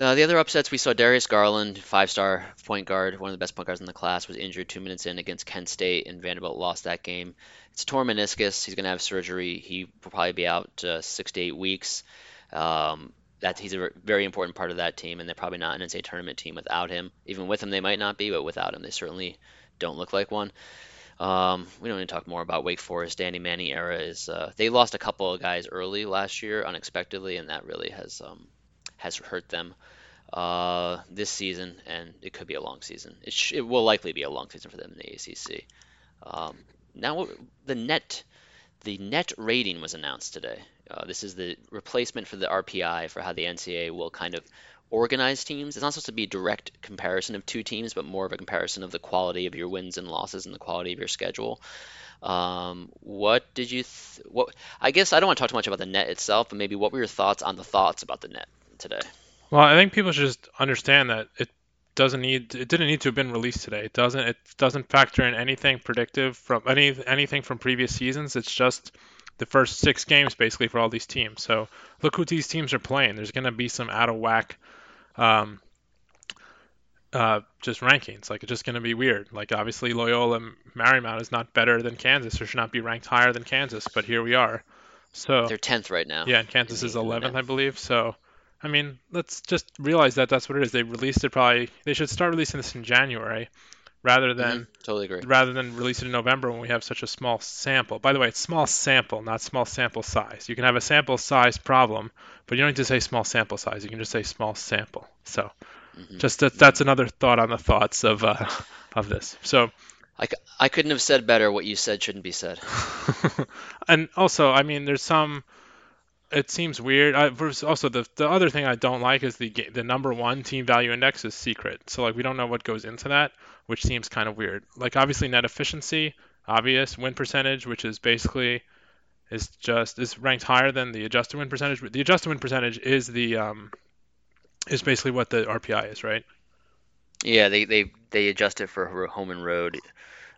uh, the other upsets we saw Darius Garland, five-star point guard, one of the best point guards in the class, was injured two minutes in against Kent State, and Vanderbilt lost that game. It's a torn meniscus. He's going to have surgery. He will probably be out uh, six to eight weeks. Um, that he's a very important part of that team, and they're probably not an NCAA tournament team without him. Even with him, they might not be, but without him, they certainly don't look like one. Um, we don't need to talk more about Wake Forest. Danny Manning era is uh, they lost a couple of guys early last year unexpectedly, and that really has um, has hurt them uh, this season, and it could be a long season. It, sh- it will likely be a long season for them in the ACC. Um, now the net the net rating was announced today. Uh, this is the replacement for the RPI for how the NCAA will kind of organize teams. It's not supposed to be a direct comparison of two teams, but more of a comparison of the quality of your wins and losses and the quality of your schedule. Um, what did you? Th- what I guess I don't want to talk too much about the net itself, but maybe what were your thoughts on the thoughts about the net today? Well, I think people should just understand that it doesn't need it didn't need to have been released today. It doesn't it doesn't factor in anything predictive from any anything from previous seasons. It's just the first six games basically for all these teams. So look who these teams are playing. There's going to be some out of whack um, uh, just rankings. Like it's just going to be weird. Like obviously Loyola Marymount is not better than Kansas or should not be ranked higher than Kansas, but here we are. So they're tenth right now. Yeah, and Kansas is eleventh, I believe. So I mean, let's just realize that that's what it is. They released it probably. They should start releasing this in January rather than mm-hmm. totally agree. rather than release it in November when we have such a small sample. By the way, it's small sample, not small sample size. You can have a sample size problem, but you don't need to say small sample size. You can just say small sample. So, mm-hmm. just that, that's another thought on the thoughts of uh, [LAUGHS] of this. So. I, I couldn't have said better what you said shouldn't be said. [LAUGHS] and also, I mean, there's some it seems weird. I, also, the the other thing I don't like is the the number one team value index is secret. So like we don't know what goes into that, which seems kind of weird. Like obviously net efficiency, obvious win percentage, which is basically is just is ranked higher than the adjusted win percentage. The adjusted win percentage is the um is basically what the RPI is, right? Yeah, they they they adjust it for home and road.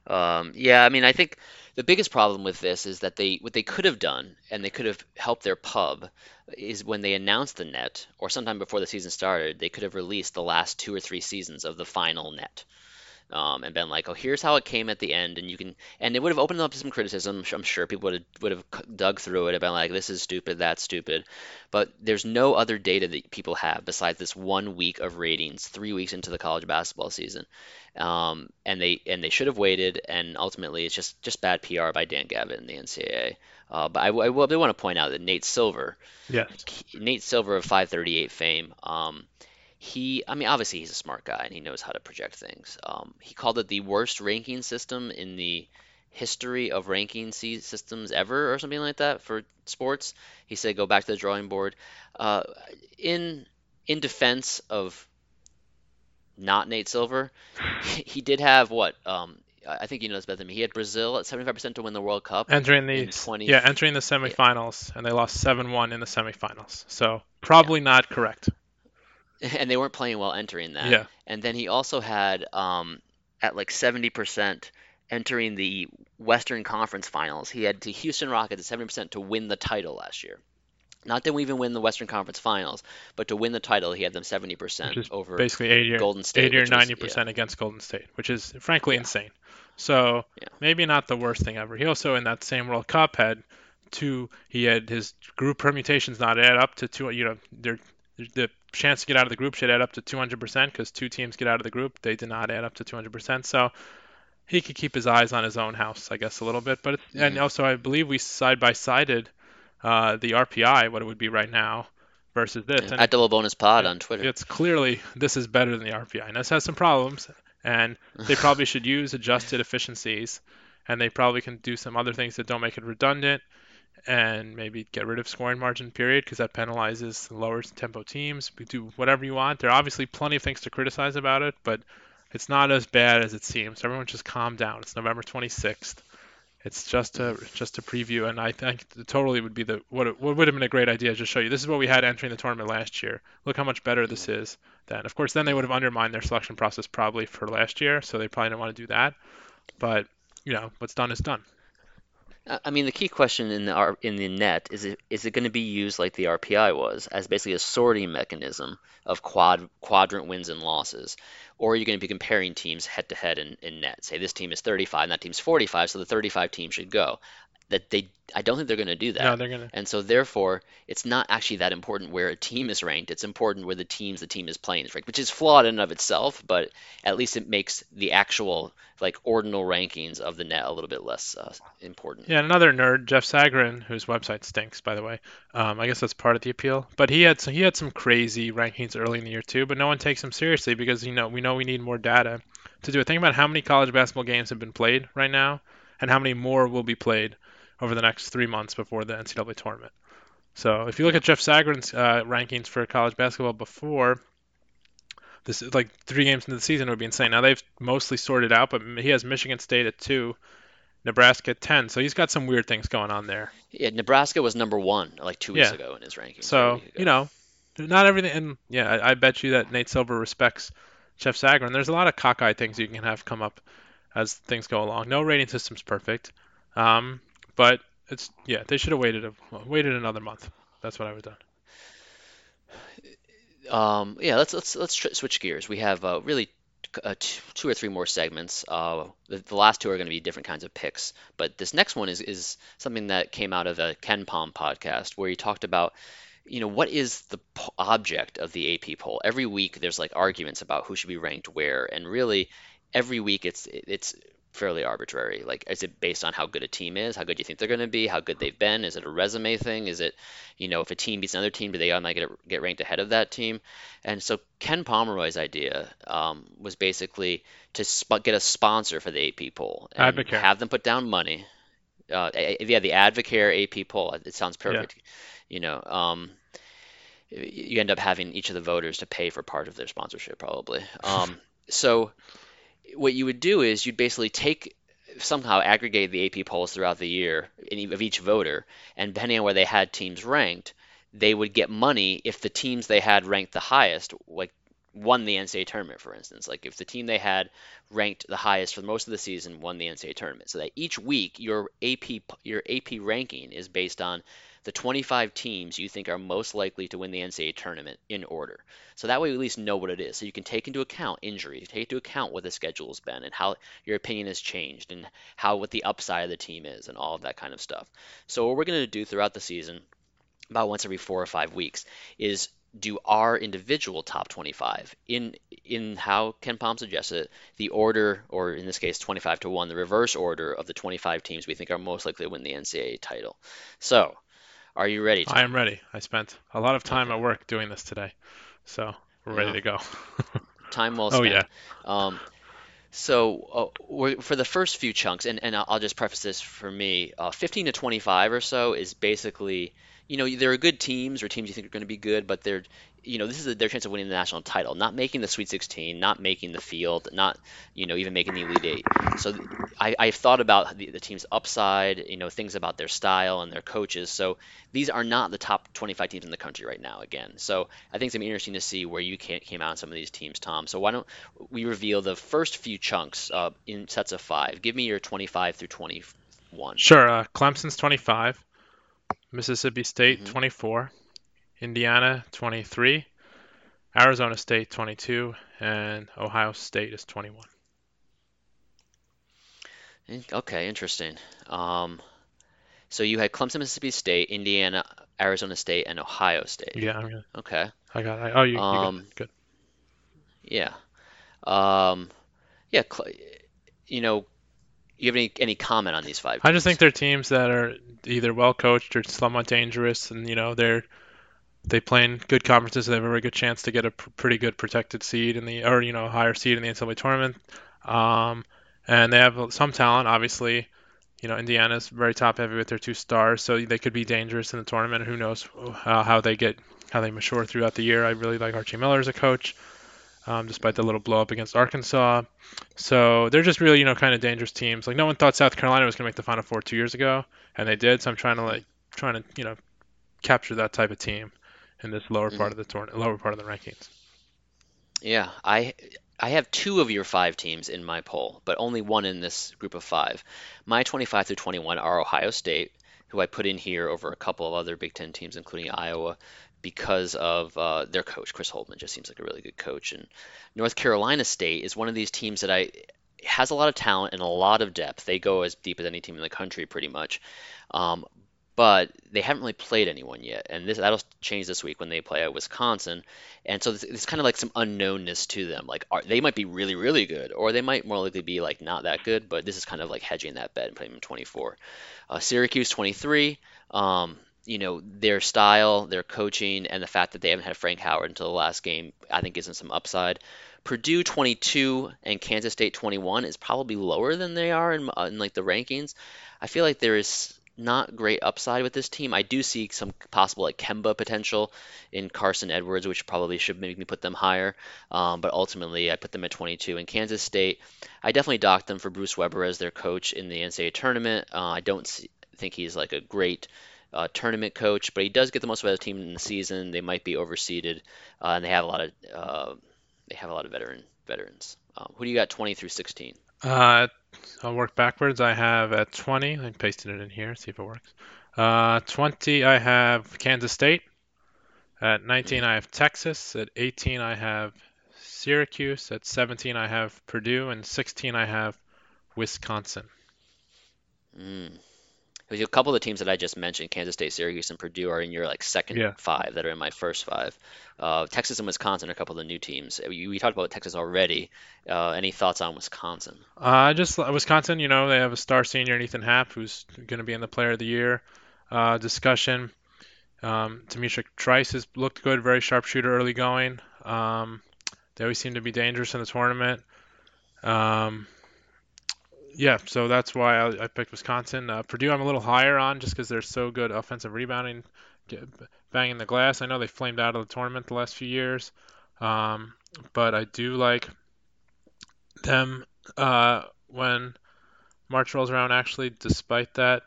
Um, yeah, I mean, I think the biggest problem with this is that they what they could have done and they could have helped their pub is when they announced the net or sometime before the season started they could have released the last two or three seasons of the final net um, and been like, oh, here's how it came at the end, and you can, and it would have opened up to some criticism. I'm sure people would have, would have dug through it and been like, this is stupid, that's stupid. But there's no other data that people have besides this one week of ratings, three weeks into the college basketball season, um, and they and they should have waited, and ultimately it's just just bad PR by Dan Gavitt and the NCAA. Uh, but I, I, will, I want to point out that Nate Silver, yes. Nate Silver of 538 fame, um, he, I mean, obviously he's a smart guy and he knows how to project things. Um, he called it the worst ranking system in the history of ranking systems ever, or something like that for sports. He said, go back to the drawing board. Uh, in in defense of not Nate Silver, [LAUGHS] he did have what um, I think you know this better than me. He had Brazil at 75% to win the World Cup. Entering the 20... yeah, entering the semifinals, yeah. and they lost 7-1 in the semifinals. So probably yeah. not correct. [LAUGHS] and they weren't playing well entering that. Yeah. And then he also had um, at like 70% entering the Western Conference Finals. He had the Houston Rockets at 70% to win the title last year. Not to even win the Western Conference Finals, but to win the title, he had them 70% over basically 80 or, Golden State. 80 or 90% was, yeah. against Golden State, which is frankly yeah. insane. So yeah. maybe not the worst thing ever. He also in that same World Cup had two. He had his group permutations not add up to two. You know, they're the chance to get out of the group should add up to 200% because two teams get out of the group. They did not add up to 200%. So he could keep his eyes on his own house, I guess, a little bit. But mm-hmm. and also, I believe we side by sided uh, the RPI, what it would be right now, versus this. Yeah, at Double Bonus Pod on Twitter. It's clearly this is better than the RPI, and this has some problems. And they probably [LAUGHS] should use adjusted efficiencies, and they probably can do some other things that don't make it redundant and maybe get rid of scoring margin period because that penalizes lower tempo teams. We do whatever you want. There are obviously plenty of things to criticize about it, but it's not as bad as it seems. Everyone just calm down. It's November 26th. It's just a just a preview, and I think totally would be the what what would have been a great idea to show you. This is what we had entering the tournament last year. Look how much better this is. Then, of course, then they would have undermined their selection process probably for last year, so they probably didn't want to do that. But you know, what's done is done. I mean, the key question in the in the net is it is it going to be used like the RPI was, as basically a sorting mechanism of quad quadrant wins and losses, or are you going to be comparing teams head to head in, in net? Say this team is 35 and that team's 45, so the 35 team should go that they I don't think they're going to do that. No, they're going to. And so therefore, it's not actually that important where a team is ranked. It's important where the teams the team is playing is ranked, which is flawed in and of itself, but at least it makes the actual like ordinal rankings of the net a little bit less uh, important. Yeah, another nerd, Jeff Sagarin, whose website stinks, by the way. Um, I guess that's part of the appeal. But he had some, he had some crazy rankings early in the year too, but no one takes him seriously because you know we know we need more data to do it. Think about how many college basketball games have been played right now, and how many more will be played over the next three months before the NCAA tournament. So if you look at Jeff Sagarin's uh, rankings for college basketball before this, like three games into the season, it would be insane. Now they've mostly sorted out, but he has Michigan State at two, Nebraska at ten. So he's got some weird things going on there. Yeah, Nebraska was number one like two weeks yeah. ago in his rankings. So you know, not everything. And yeah, I, I, bet you that Nate Silver respects Jeff Sagarin. There's a lot of cockeyed things you can have come up as things go along. No rating system's perfect. Um, but it's yeah, they should have waited a, waited another month. That's what I would have done. Um, yeah, let's let's let's switch gears. We have uh, really uh, two, or three more segments. Uh, the, the, last two are going to be different kinds of picks, but this next one is is something that came out of a KenPom podcast where he talked about you know what is the object of the AP poll. Every week there's like arguments about who should be ranked where, and really every week it's it's fairly arbitrary. Like, is it based on how good a team is? How good you think they're going to be? How good they've been? Is it a resume thing? Is it, you know, if a team beats another team, do they automatically get, get ranked ahead of that team? And so Ken Pomeroy's idea um, was basically to sp- get a sponsor for the AP poll and Advocare. have them put down money. Uh, yeah, the Advocare AP poll. It sounds perfect. Yeah. You know, um, you end up having each of the voters to pay for part of their sponsorship, probably. Um, so what you would do is you'd basically take somehow aggregate the AP polls throughout the year of each voter, and depending on where they had teams ranked, they would get money if the teams they had ranked the highest, like won the NCAA tournament, for instance. Like if the team they had ranked the highest for most of the season won the NCAA tournament, so that each week your AP your AP ranking is based on the 25 teams you think are most likely to win the NCAA tournament in order. So that way we at least know what it is. So you can take into account injuries, take into account what the schedule has been and how your opinion has changed and how what the upside of the team is and all of that kind of stuff. So what we're going to do throughout the season, about once every four or five weeks, is do our individual top 25 in in how KenPom it, the order, or in this case 25 to 1, the reverse order of the 25 teams we think are most likely to win the NCAA title. So, are you ready? I am ready. I spent a lot of time okay. at work doing this today, so we're ready to go. [LAUGHS] time well spent. Oh yeah. Um, so uh, for the first few chunks, and, and I'll just preface this for me, uh, 15 to 25 or so is basically you know, there are good teams or teams you think are going to be good, but they're, you know, this is their chance of winning the national title, not making the Sweet 16, not making the field, not, you know, even making the Elite Eight. So I, I've thought about the, the team's upside, you know, things about their style and their coaches. So these are not the top 25 teams in the country right now, again. So I think it's going to be interesting to see where you came out on some of these teams, Tom. So why don't we reveal the first few chunks uh, in sets of five? Give me your 25 through 21. Sure. Uh, Clemson's 25. Mississippi State mm-hmm. 24, Indiana 23, Arizona State 22, and Ohio State is 21. Okay, interesting. Um, so you had Clemson, Mississippi State, Indiana, Arizona State, and Ohio State. Yeah, I'm good. Okay. I got. it. Oh, you. Um, good. good. Yeah. Um, yeah. You know, you have any any comment on these five? Teams? I just think they're teams that are either well coached or somewhat dangerous, and you know they're they play in good conferences. So they have a very good chance to get a pr- pretty good protected seed in the or you know higher seed in the NCAA tournament. Um, and they have some talent, obviously. You know, Indiana's very top heavy with their two stars, so they could be dangerous in the tournament. Who knows how, how they get how they mature throughout the year. I really like Archie Miller as a coach um, despite the little blow up against Arkansas. So they're just really, you know, kind of dangerous teams. Like no one thought South Carolina was going to make the Final Four two years ago, and they did. So I'm trying to like trying to you know capture that type of team in this lower mm-hmm. part of the tournament, lower part of the rankings. Yeah, I I have two of your five teams in my poll, but only one in this group of five. My 25 through 21 are Ohio State, who I put in here over a couple of other Big Ten teams, including Iowa, because of uh, their coach, Chris Holtmann. Just seems like a really good coach. And North Carolina State is one of these teams that I has a lot of talent and a lot of depth. They go as deep as any team in the country, pretty much. Um, but they haven't really played anyone yet, and this that'll change this week when they play at Wisconsin. And so it's kind of like some unknownness to them. Like are, they might be really, really good, or they might more likely be like not that good. But this is kind of like hedging that bet and putting them 24. Uh, Syracuse 23. Um, you know, their style, their coaching, and the fact that they haven't had Frank Howard until the last game, I think gives them some upside. Purdue 22 and Kansas State 21 is probably lower than they are in, uh, in like the rankings. I feel like there is not great upside with this team. I do see some possible like Kemba potential in Carson Edwards, which probably should make me put them higher. Um, but ultimately, I put them at 22. In Kansas State, I definitely docked them for Bruce Weber as their coach in the NCAA tournament. Uh, I don't see, think he's like a great uh, tournament coach, but he does get the most out of the team in the season. They might be overseeded, uh, and they have a lot of uh, they have a lot of veteran veterans. Um, who do you got 20 through 16? Uh, I'll work backwards. I have at 20. I pasted it in here. See if it works. Uh, 20. I have Kansas State. At 19, I have Texas. At 18, I have Syracuse. At 17, I have Purdue, and 16, I have Wisconsin. Mm a couple of the teams that I just mentioned, Kansas State, Syracuse, and Purdue, are in your like second yeah. five that are in my first five. Uh, Texas and Wisconsin are a couple of the new teams. We, we talked about Texas already. Uh, any thoughts on Wisconsin? Uh, just Wisconsin. You know, they have a star senior, Ethan Happ, who's going to be in the Player of the Year uh, discussion. Um, D'Mitrik Trice has looked good, very sharpshooter early going. Um, they always seem to be dangerous in the tournament. Um, yeah, so that's why I, I picked Wisconsin. Uh, Purdue, I'm a little higher on just because they're so good offensive rebounding, get, banging the glass. I know they flamed out of the tournament the last few years, um, but I do like them uh, when March rolls around. Actually, despite that,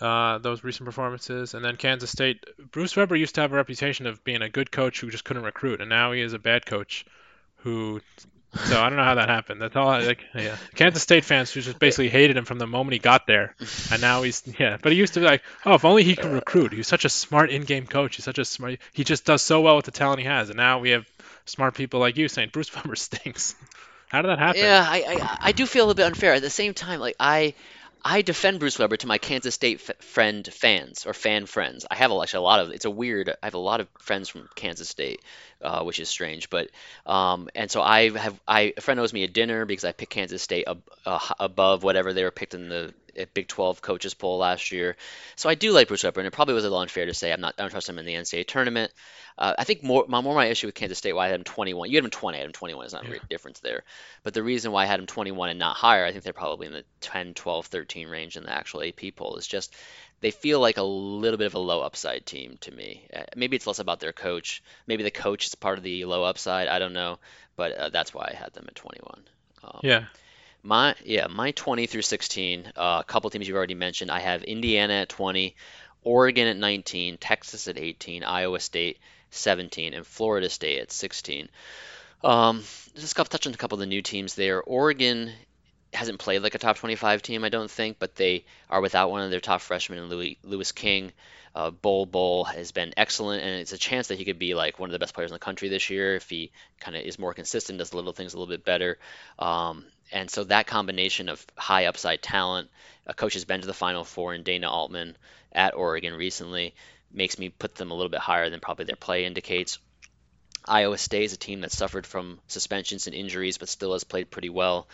uh, those recent performances, and then Kansas State. Bruce Weber used to have a reputation of being a good coach who just couldn't recruit, and now he is a bad coach who So I don't know how that happened. That's all. I, like, yeah, Kansas State fans who just basically hated him from the moment he got there, and now he's yeah. But he used to be like, oh, if only he could recruit. He's such a smart in-game coach. He's such a smart. He just does so well with the talent he has, and now we have smart people like you saying Bruce Weber stinks. [LAUGHS] How did that happen? Yeah, I, I I do feel a bit unfair. At the same time, like I I defend Bruce Weber to my Kansas State f- friend fans or fan friends. I have actually a lot of. It's a weird. I have a lot of friends from Kansas State, uh, which is strange. But um, and so I have. I a friend owes me a dinner because I picked Kansas State ab, uh, above whatever they were picked in the Big 12 coaches poll last year. So I do like Bruce Weber, and it probably was a little unfair to say I'm not. I don't trust him in the NCAA tournament. Uh, I think more my more my issue with Kansas State why I had him 21. You had him 20. I had him 21. It's not a great difference there. But the reason why I had him 21 and not higher, I think they're probably in the 10, 12, 13 range in the actual AP poll. Is just they feel like a little bit of a low upside team to me. Uh, maybe it's less about their coach. Maybe the coach is part of the low upside. I don't know, but uh, that's why I had them at 21. Um, yeah. My yeah, my 20 through 16. Uh, a couple teams you've already mentioned. I have Indiana at 20, Oregon at 19, Texas at 18, Iowa State 17, and Florida State at 16. Um, just touch on a couple of the new teams there. Oregon hasn't played like a top 25 team, I don't think, but they are without one of their top freshmen, Louis, Louis King. Uh, Bol Bol has been excellent, and it's a chance that he could be like one of the best players in the country this year if he kind of is more consistent, does the little things a little bit better. Um, and so that combination of high upside talent, a coach has been to the Final Four in Dana Altman at Oregon recently, makes me put them a little bit higher than probably their play indicates. Iowa State is a team that suffered from suspensions and injuries, but still has played pretty well,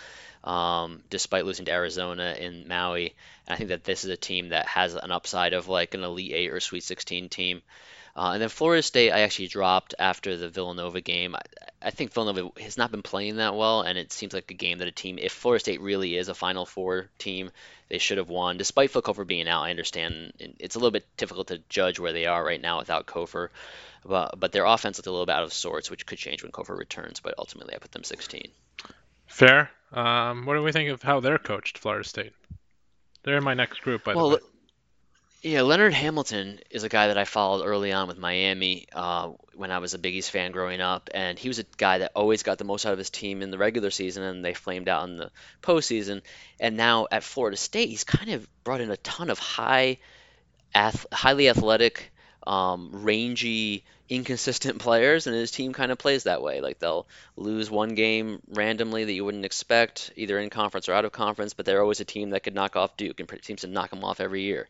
um, despite losing to Arizona in Maui. And I think that this is a team that has an upside of like an Elite Eight or Sweet 16 team. Uh, and then Florida State, I actually dropped after the Villanova game. I, I, think Villanova has not been playing that well, and it seems like a game that a team, if Florida State really is a Final Four team, they should have won. Despite Phil being out, I understand it's a little bit difficult to judge where they are right now without Cofer. But, but their offense looked a little bit out of sorts, which could change when Cofer returns. But ultimately, I put them 16. Fair. Um, what do we think of how they're coached, Florida State? They're in my next group, by well, the way. Yeah, Leonard Hamilton is a guy that I followed early on with Miami uh, when I was a Big East fan growing up, and he was a guy that always got the most out of his team in the regular season, and they flamed out in the postseason. And now at Florida State, he's kind of brought in a ton of high, ath- highly athletic, um, rangy inconsistent [LAUGHS] players, and his team kind of plays that way. Like they'll lose one game randomly that you wouldn't expect, either in conference or out of conference, but they're always a team that could knock off Duke and seems to knock them off every year.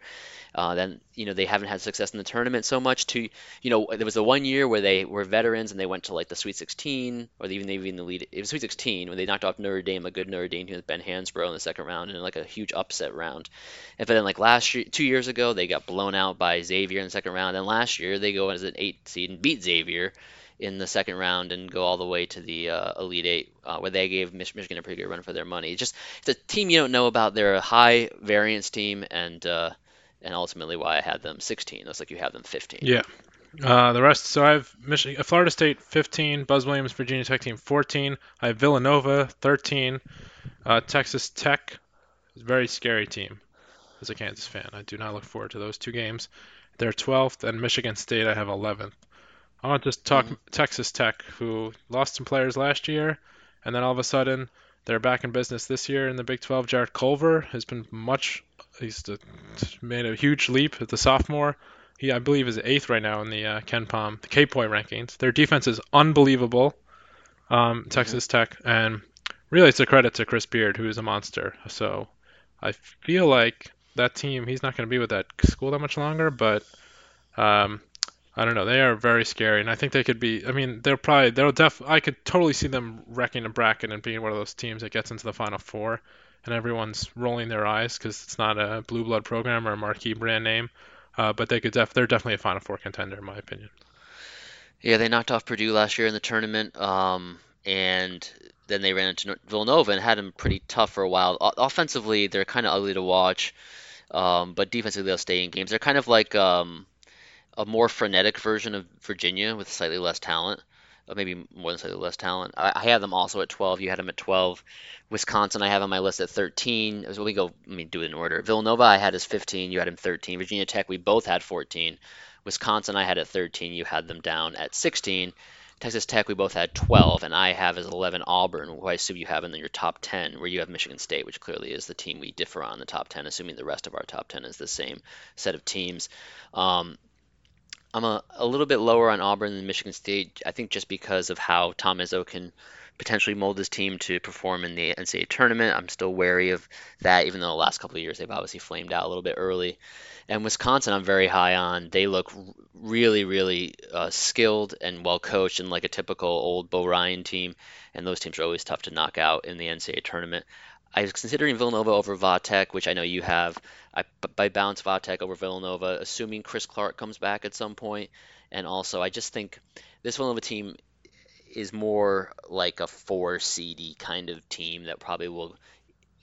Uh, then you know they haven't had success in the tournament so much. To you know there was the one year where they were veterans and they went to like the Sweet 16 or even even the lead. It was Sweet 16 when they knocked off Notre Dame, a good Notre Dame team with Ben Hansbrough in the second round and like a huge upset round. And but then like last year, two years ago, they got blown out by Xavier in the second round. And last year they go as an eight seed and beat Xavier in the second round and go all the way to the uh, Elite Eight, uh, where they gave Mich- Michigan a pretty good run for their money. It's just it's a team you don't know about. They're a high variance team, and uh, and ultimately why I had them 16. Looks like you have them 15. Yeah. Uh, the rest, so I have Michigan, uh, Florida State 15, Buzz Williams, Virginia Tech team 14. I have Villanova 13, uh, Texas Tech, very scary team as a Kansas fan. I do not look forward to those two games. They're 12th, and Michigan State I have 11th. I want to talk mm-hmm. Texas Tech, who lost some players last year, and then all of a sudden they're back in business this year in the Big 12. Jarrett Culver has been much. He's made a huge leap as a sophomore. He, I believe, is eighth right now in the uh, KenPom, the K-Point rankings. Their defense is unbelievable. Um, mm-hmm. Texas Tech, and really, it's a credit to Chris Beard, who is a monster. So I feel like that team, he's not going to be with that school that much longer, but um, I don't know. They are very scary, and I think they could be. I mean, they're probably they'll def. I could totally see them wrecking a bracket and being one of those teams that gets into the final four, and everyone's rolling their eyes because it's not a blue blood program or a marquee brand name. Uh, but they could def. They're definitely a final four contender in my opinion. Yeah, they knocked off Purdue last year in the tournament, um, and then they ran into Villanova and had them pretty tough for a while. O- offensively, they're kind of ugly to watch, um, but defensively they'll stay in games. They're kind of like um, a more frenetic version of Virginia with slightly less talent, maybe more than slightly less talent. I, I have them also at 12. You had them at 12. Wisconsin, I have on my list at 13. As we go, let me do it in order. Villanova, I had as 15. You had him 13. Virginia Tech, we both had 14. Wisconsin, I had at 13. You had them down at 16. Texas Tech, we both had 12, and I have as 11 Auburn, who I assume you have in your top 10, where you have Michigan State, which clearly is the team we differ on the top 10, assuming the rest of our top 10 is the same set of teams. Um, I'm a, a little bit lower on Auburn than Michigan State, I think just because of how Tom Izzo can potentially mold his team to perform in the NCAA tournament. I'm still wary of that, even though the last couple of years they've obviously flamed out a little bit early. And Wisconsin, I'm very high on. They look really, really uh, skilled and well coached, and like a typical old Bo Ryan team. And those teams are always tough to knock out in the NCAA tournament. I was considering Villanova over Vatech, which I know you have. I, by bounce Vatech over Villanova, assuming Chris Clarke comes back at some point. And also, I just think this Villanova team is more like a four seedy kind of team that probably will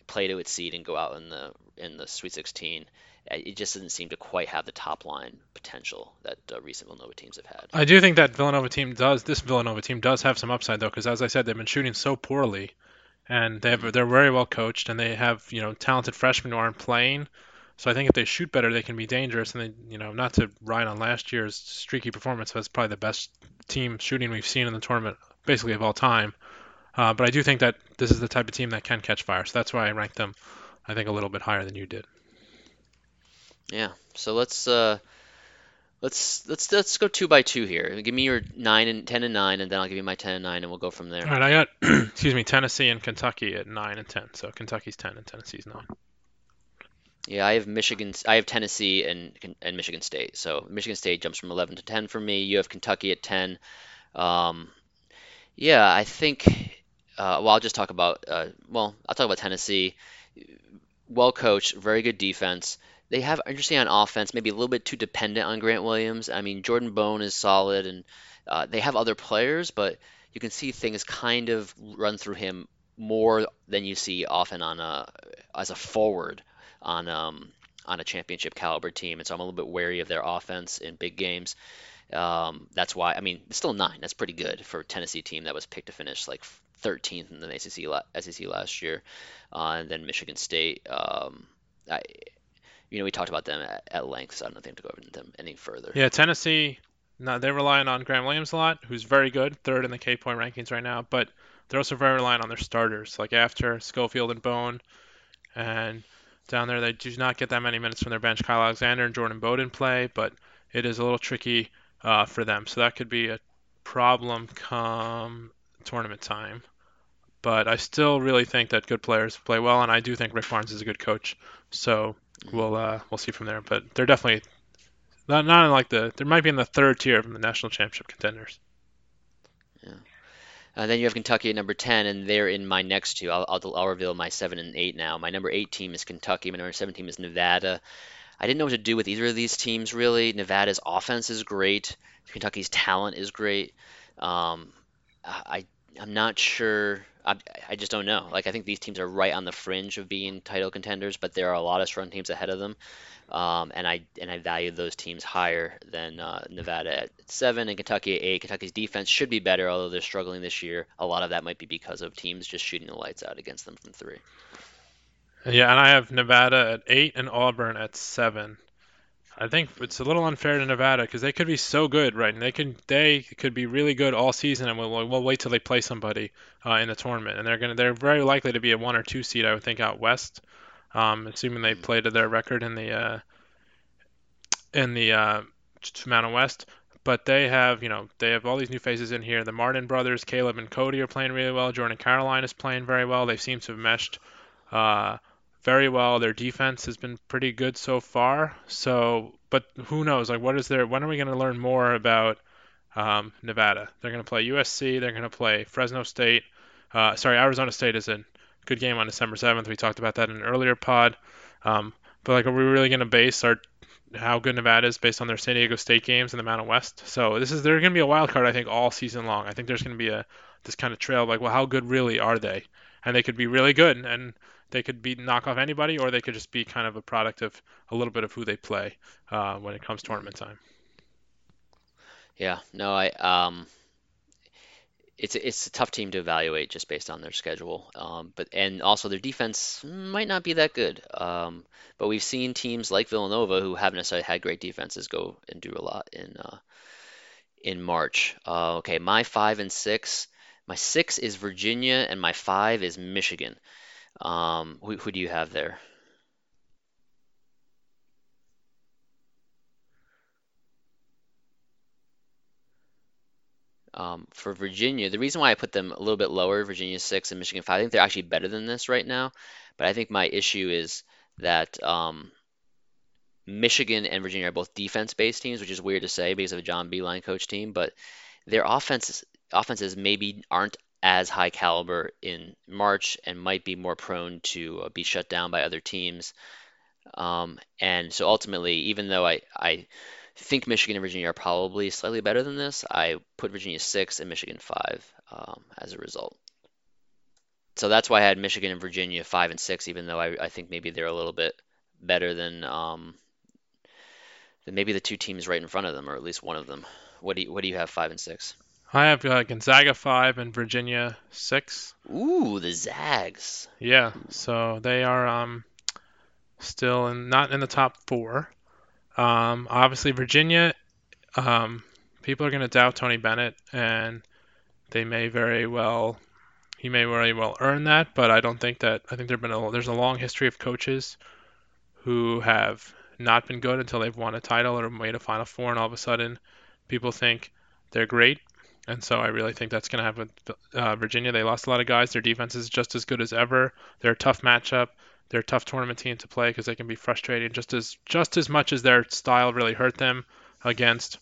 play to its seed and go out in the in the Sweet 16. It just doesn't seem to quite have the top line potential that uh, recent Villanova teams have had. I do think that Villanova team does. This Villanova team does have some upside though, because as I said, they've been shooting so poorly, and they have they're very well coached, and they have you know talented freshmen who aren't playing. So I think if they shoot better, they can be dangerous. And they, you know, not to ride on last year's streaky performance, but it's probably the best team shooting we've seen in the tournament, basically of all time. Uh, but I do think that this is the type of team that can catch fire. So that's why I ranked them, I think, a little bit higher than you did. Yeah. So let's uh, let's let's let's go two by two here. Give me your nine and ten and nine, and then I'll give you my ten and nine, and we'll go from there. All right, I got [CLEARS THROAT] excuse me Tennessee and Kentucky at nine and ten. So Kentucky's ten and Tennessee's nine. Yeah, I have Michigan. I have Tennessee and and Michigan State. So Michigan State jumps from 11 to 10 for me. You have Kentucky at 10. Um, yeah, I think. Uh, well, I'll just talk about. Uh, well, I'll talk about Tennessee. Well coached, very good defense. They have interesting on offense, maybe a little bit too dependent on Grant Williams. I mean, Jordan Bone is solid, and uh, they have other players, but you can see things kind of run through him more than you see often on a as a forward on um, on a championship caliber team, and so I'm a little bit wary of their offense in big games. Um, that's why I mean it's still nine. That's pretty good for a Tennessee team that was picked to finish like 13th in the SEC, SEC last year, uh, and then Michigan State. Um, I, you know, we talked about them at, at, length, so I don't think I to go over them any further. Yeah, Tennessee. Now they're relying on Grant Williams a lot, who's very good, third in the K point rankings right now. But they're also very reliant on their starters, like after Schofield and Bone, and down there. They do not get that many minutes from their bench. Kyle Alexander and Jordan Bowden play, but it is a little tricky uh, for them. So that could be a problem come tournament time. But I still really think that good players play well, and I do think Rick Barnes is a good coach. So we'll uh, we'll see from there. But they're definitely not not in like the there might be in the third tier of the national championship contenders. Yeah. Uh, then you have Kentucky at number 10, and they're in my next two. I'll, I'll, I'll, reveal my 7 and 8 now. My number 8 team is Kentucky. My number 7 team is Nevada. I didn't know what to do with either of these teams, really. Nevada's offense is great, Kentucky's talent is great. Um, I, I'm not sure. I, I just don't know. Like, I think these teams are right on the fringe of being title contenders, but there are a lot of strong teams ahead of them. Um, and I and I value those teams higher than uh, Nevada at seven and Kentucky at eight. Kentucky's defense should be better, although they're struggling this year. A lot of that might be because of teams just shooting the lights out against them from three. Yeah, and I have Nevada at eight and Auburn at seven. I think it's a little unfair to Nevada because they could be so good, right? And they can they could be really good all season, and we'll, we'll wait till they play somebody uh, in the tournament, and they're gonna they're very likely to be a one or two seed, I would think, out west um, assuming they play to their record in the uh, in the uh, Mountain West. But they have, you know, they have all these new faces in here. The Martin brothers, Caleb and Cody, are playing really well. Jordan Caroline is playing very well. They seem to have meshed uh, very well. Their defense has been pretty good so far. So, but who knows? Like, what is there? When are we going to learn more about um, Nevada? They're going to play USC. They're going to play Fresno State. Uh, sorry, Arizona State is a good game on December 7th. We talked about that in an earlier pod. Um, but like, are we really going to base our how good Nevada is based on their San Diego State games in the Mountain West? So this is they're going to be a wild card, I think, all season long. I think there's going to be a this kind of trail like, well, how good really are they? And they could be really good, and they could be knock off anybody, or they could just be kind of a product of a little bit of who they play uh, when it comes tournament time. Yeah, no, I um, it's it's a tough team to evaluate just based on their schedule. Um, but and also their defense might not be that good. Um, but we've seen teams like Villanova who haven't necessarily had great defenses go and do a lot in uh, in March. Uh, okay, my five and six. My six is Virginia, and my five is Michigan. Um, who, who do you have there? Um, for Virginia, the reason why I put them a little bit lower, Virginia six and Michigan five, I think they're actually better than this right now. But I think my issue is that um, Michigan and Virginia are both defense-based teams, which is weird to say because of a John Beilein coach team, but their offenses offenses maybe aren't as high caliber in March and might be more prone to uh, be shut down by other teams. Um, and so ultimately, even though I, I think Michigan and Virginia are probably slightly better than this, I put Virginia six and Michigan five um, as a result. So that's why I had Michigan and Virginia five and six, even though I, I think maybe they're a little bit better than um, than maybe the two teams right in front of them, or at least one of them. What do you, what do you have five and six? I have uh, Gonzaga five and Virginia six. Ooh, the Zags. Yeah, so they are um, still in, not in the top four. Um, obviously, Virginia, um, people are going to doubt Tony Bennett, and they may very well, he may very well earn that. But I don't think that. I think there've been a there's a long history of coaches who have not been good until they've won a title or made a Final Four, and all of a sudden, people think they're great. And so I really think that's going to happen with uh, Virginia. They lost a lot of guys. Their defense is just as good as ever. They're a tough matchup. They're a tough tournament team to play because they can be frustrating just as just as much as their style really hurt them against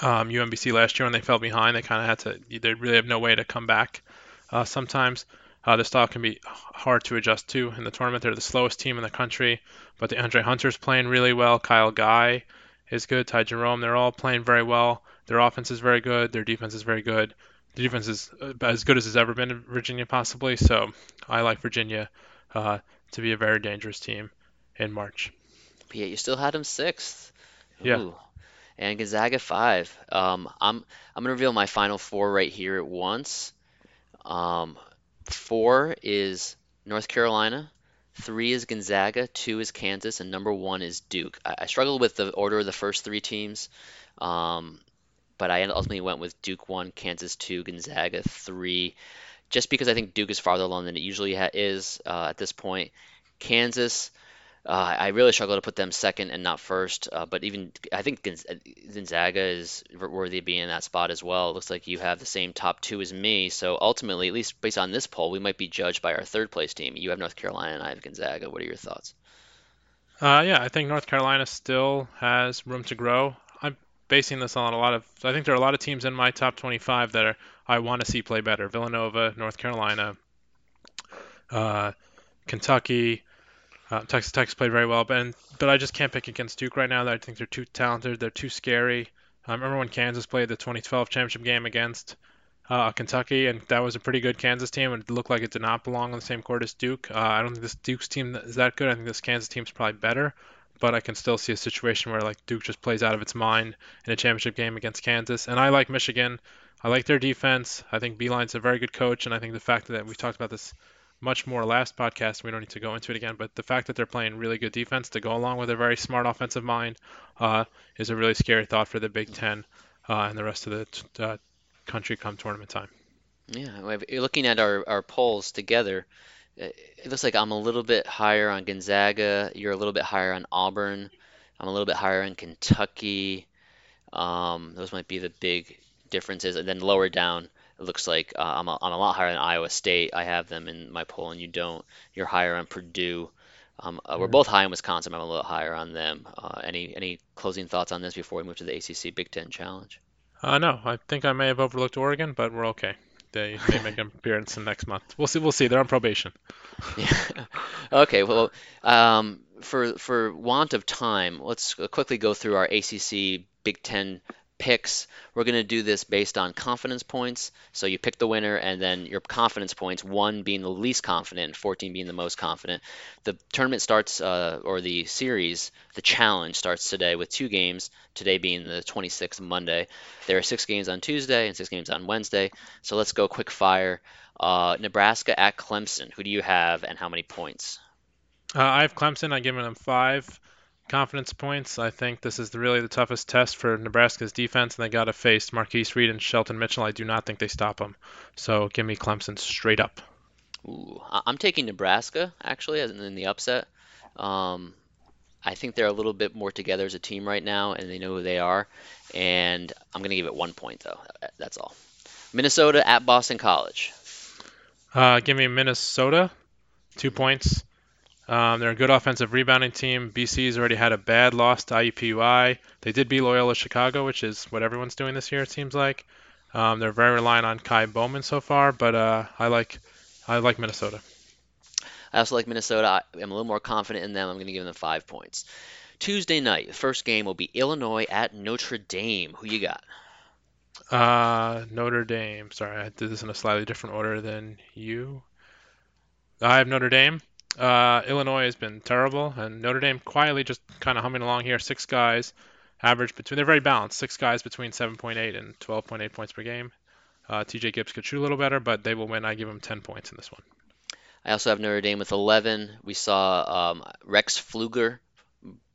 um, UMBC last year when they fell behind. They kind of had to. They really have no way to come back. Uh, sometimes uh, the style can be hard to adjust to in the tournament. They're the slowest team in the country, but De'Andre Hunter's playing really well. Kyle Guy is good. Ty Jerome, they're all playing very well. Their offense is very good. Their defense is very good. The defense is uh, as good as it's ever been in Virginia, possibly. So I like Virginia uh, to be a very dangerous team in March. Yeah, you still had them sixth. Yeah. And Gonzaga five. Um, I'm I'm gonna reveal my final four right here at once. Um, four is North Carolina, three is Gonzaga, two is Kansas, and number one is Duke. I, I struggled with the order of the first three teams. Um, but I ultimately went with Duke 1, Kansas 2, Gonzaga 3, just because I think Duke is farther along than it usually ha- is uh, at this point. Kansas, uh, I really struggle to put them second and not first, uh, but even I think Gonzaga is worthy of being in that spot as well. It looks like you have the same top two as me, so ultimately, at least based on this poll, we might be judged by our third place team. You have North Carolina and I have Gonzaga. What are your thoughts? Uh, yeah, I think North Carolina still has room to grow basing this on a lot of. I think there are a lot of teams in my top 25 that are I want to see play better. Villanova, North Carolina, uh, Kentucky, uh, Texas Tech's played very well, but and, but I just can't pick against Duke right now. I think they're too talented. They're too scary. I remember when Kansas played the 2012 championship game against uh, Kentucky, and that was a pretty good Kansas team. and It looked like it did not belong on the same court as Duke. Uh, I don't think this Duke's team is that good. I think this Kansas team's probably better but I can still see a situation where like Duke just plays out of its mind in a championship game against Kansas. And I like Michigan. I like their defense. I think Beilein's a very good coach, and I think the fact that we talked about this much more last podcast, we don't need to go into it again, but the fact that they're playing really good defense to go along with a very smart offensive mind uh, is a really scary thought for the Big Ten uh, and the rest of the t- uh, country come tournament time. Yeah, looking at our, our polls together, it looks like I'm a little bit higher on Gonzaga. You're a little bit higher on Auburn. I'm a little bit higher on Kentucky. Um, those might be the big differences. And then lower down, it looks like uh, I'm, a, I'm a lot higher on Iowa State. I have them in my poll, and you don't. You're higher on Purdue. Um, uh, we're both high on Wisconsin. I'm a little higher on them. Uh, any any closing thoughts on this before we move to the ACC Big Ten Challenge? Uh, no, I think I may have overlooked Oregon, but we're okay they may make an appearance in next month. We'll see. We'll see. They're on probation. [LAUGHS] Yeah. Okay. Well, um, for for want of time, let's quickly go through our ACC Big Ten picks. We're going to do this based on confidence points. So you pick the winner and then your confidence points, one being the least confident and 14 being the most confident. The tournament starts, uh, or the series, the challenge starts today with two games, today being the 26th Monday. There are six games on Tuesday and six games on Wednesday. So let's go quick fire. Uh, Nebraska at Clemson. Who do you have and how many points? Uh, I have Clemson. I'm giving them five. Confidence points. I think this is really the toughest test for Nebraska's defense, and they got to face Marcquise Reed and Shelton Mitchell. I do not think they stop them. So give me Clemson straight up. Ooh, I'm taking Nebraska actually as in the upset. Um, I think they're a little bit more together as a team right now, and they know who they are. And I'm going to give it one point though. That's all. Minnesota at Boston College. Uh, give me Minnesota, two points. Um, they're a good offensive rebounding team. BC's already had a bad loss to IUPUI. They did beat Loyola Chicago, which is what everyone's doing this year, it seems like. Um, they're very reliant on Ky Bowman so far, but uh, I like I like Minnesota. I also like Minnesota. I- I'm a little more confident in them. I'm going to give them five points. Tuesday night, the first game will be Illinois at Notre Dame. Who you got? Uh, Notre Dame. Sorry, I did this in a slightly different order than you. I have Notre Dame. Uh, Illinois has been terrible, and Notre Dame quietly just kind of humming along here. Six guys, average between. They're very balanced. Six guys between 7.8 and 12.8 points per game. Uh, TJ Gibbs could shoot a little better, but they will win. I give them 10 points in this one. I also have Notre Dame with 11. We saw um, Rex Pflueger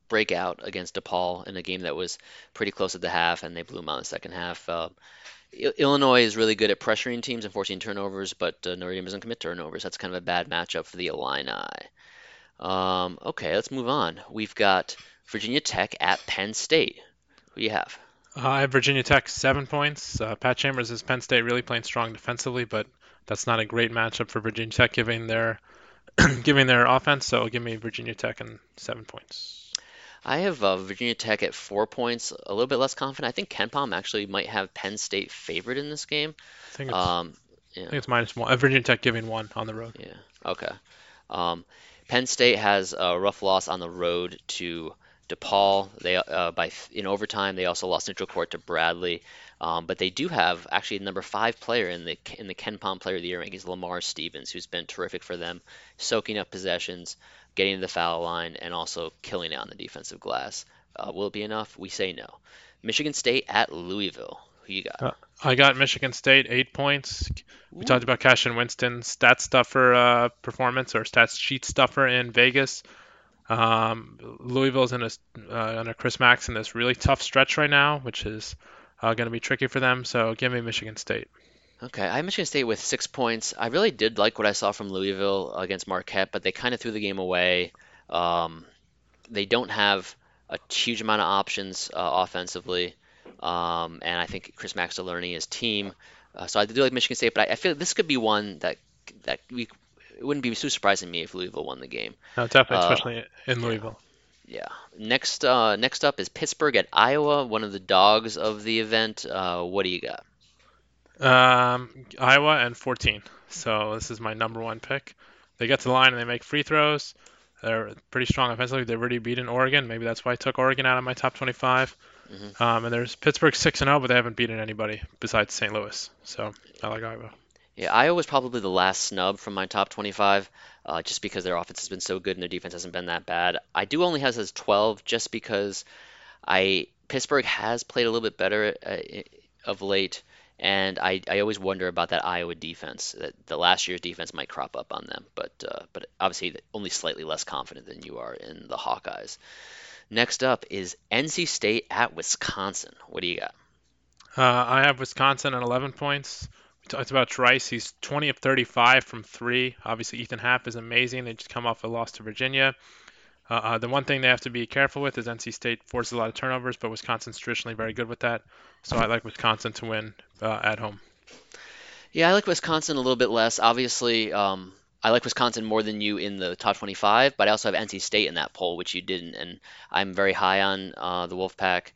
break out against DePaul in a game that was pretty close at the half, and they blew them out in the second half. Uh, Illinois is really good at pressuring teams and forcing turnovers, but uh, Notre Dame doesn't commit turnovers. That's kind of a bad matchup for the Illini. Um, okay, let's move on. We've got Virginia Tech at Penn State. Who do you have? Uh, I have Virginia Tech seven points. Uh, Pat Chambers is Penn State really playing strong defensively, but that's not a great matchup for Virginia Tech given their [CLEARS THROAT] giving their offense. So give me Virginia Tech and seven points. I have uh, Virginia Tech at four points, a little bit less confident. I think KenPom actually might have Penn State favored in this game. I think it's, Um, I think it's minus one. Uh, Virginia Tech giving one on the road. Yeah. Okay. Um, Penn State has a rough loss on the road to DePaul. They uh, by in overtime they also lost neutral court to Bradley, um, but they do have actually the number five player in the in the KenPom Player of the Year rankings, Lamar Stevens, who's been terrific for them, soaking up possessions, getting to the foul line, and also killing it on the defensive glass. Uh, will it be enough? We say no. Michigan State at Louisville. Who you got? Uh, I got Michigan State eight points. We talked about Cassius Winston stat stuffer uh, performance or stats sheet stuffer in Vegas. Um, Louisville's in a uh, under Chris Mack's in this really tough stretch right now, which is uh, going to be tricky for them. So give me Michigan State. Okay, I have Michigan State with six points. I really did like what I saw from Louisville against Marquette, but they kind of threw the game away. Um, they don't have a huge amount of options uh, offensively, um, and I think Chris Mack's still learning his team. Uh, so I do like Michigan State, but I, I feel this could be one that that we it wouldn't be too surprising to me if Louisville won the game. No, definitely, Uh, especially in Louisville. Yeah. Next, uh, next up is Pittsburgh at Iowa, one of the dogs of the event. Uh, what do you got? Um, Iowa and 14. So this is my number one pick. They get to the line and they make free throws. They're pretty strong offensively. They've already beaten Oregon. Maybe that's why I took Oregon out of my top 25. Mhm. Um, and there's Pittsburgh 6 and 0, but they haven't beaten anybody besides St. Louis. So I like Iowa. Yeah, Iowa was probably the last snub from my top 25, uh, just because their offense has been so good and their defense hasn't been that bad. I do only have as 12, just because I Pittsburgh has played a little bit better uh, of late, and I, I always wonder about that Iowa defense. That the last year's defense might crop up on them, but uh, but obviously only slightly less confident than you are in the Hawkeyes. Next up is NC State at Wisconsin. What do you got? Uh, I have Wisconsin at 11 points. We talked about Trice. He's 20 of 35 from three. Obviously, Ethan Happ is amazing. They just come off a loss to Virginia. Uh, uh, the one thing they have to be careful with is NC State forces a lot of turnovers, but Wisconsin's traditionally very good with that. So I like Wisconsin to win uh, at home. Yeah, I like Wisconsin a little bit less. Obviously, um, I like Wisconsin more than you in the top 25, but I also have NC State in that poll, which you didn't, and I'm very high on uh, the Wolfpack.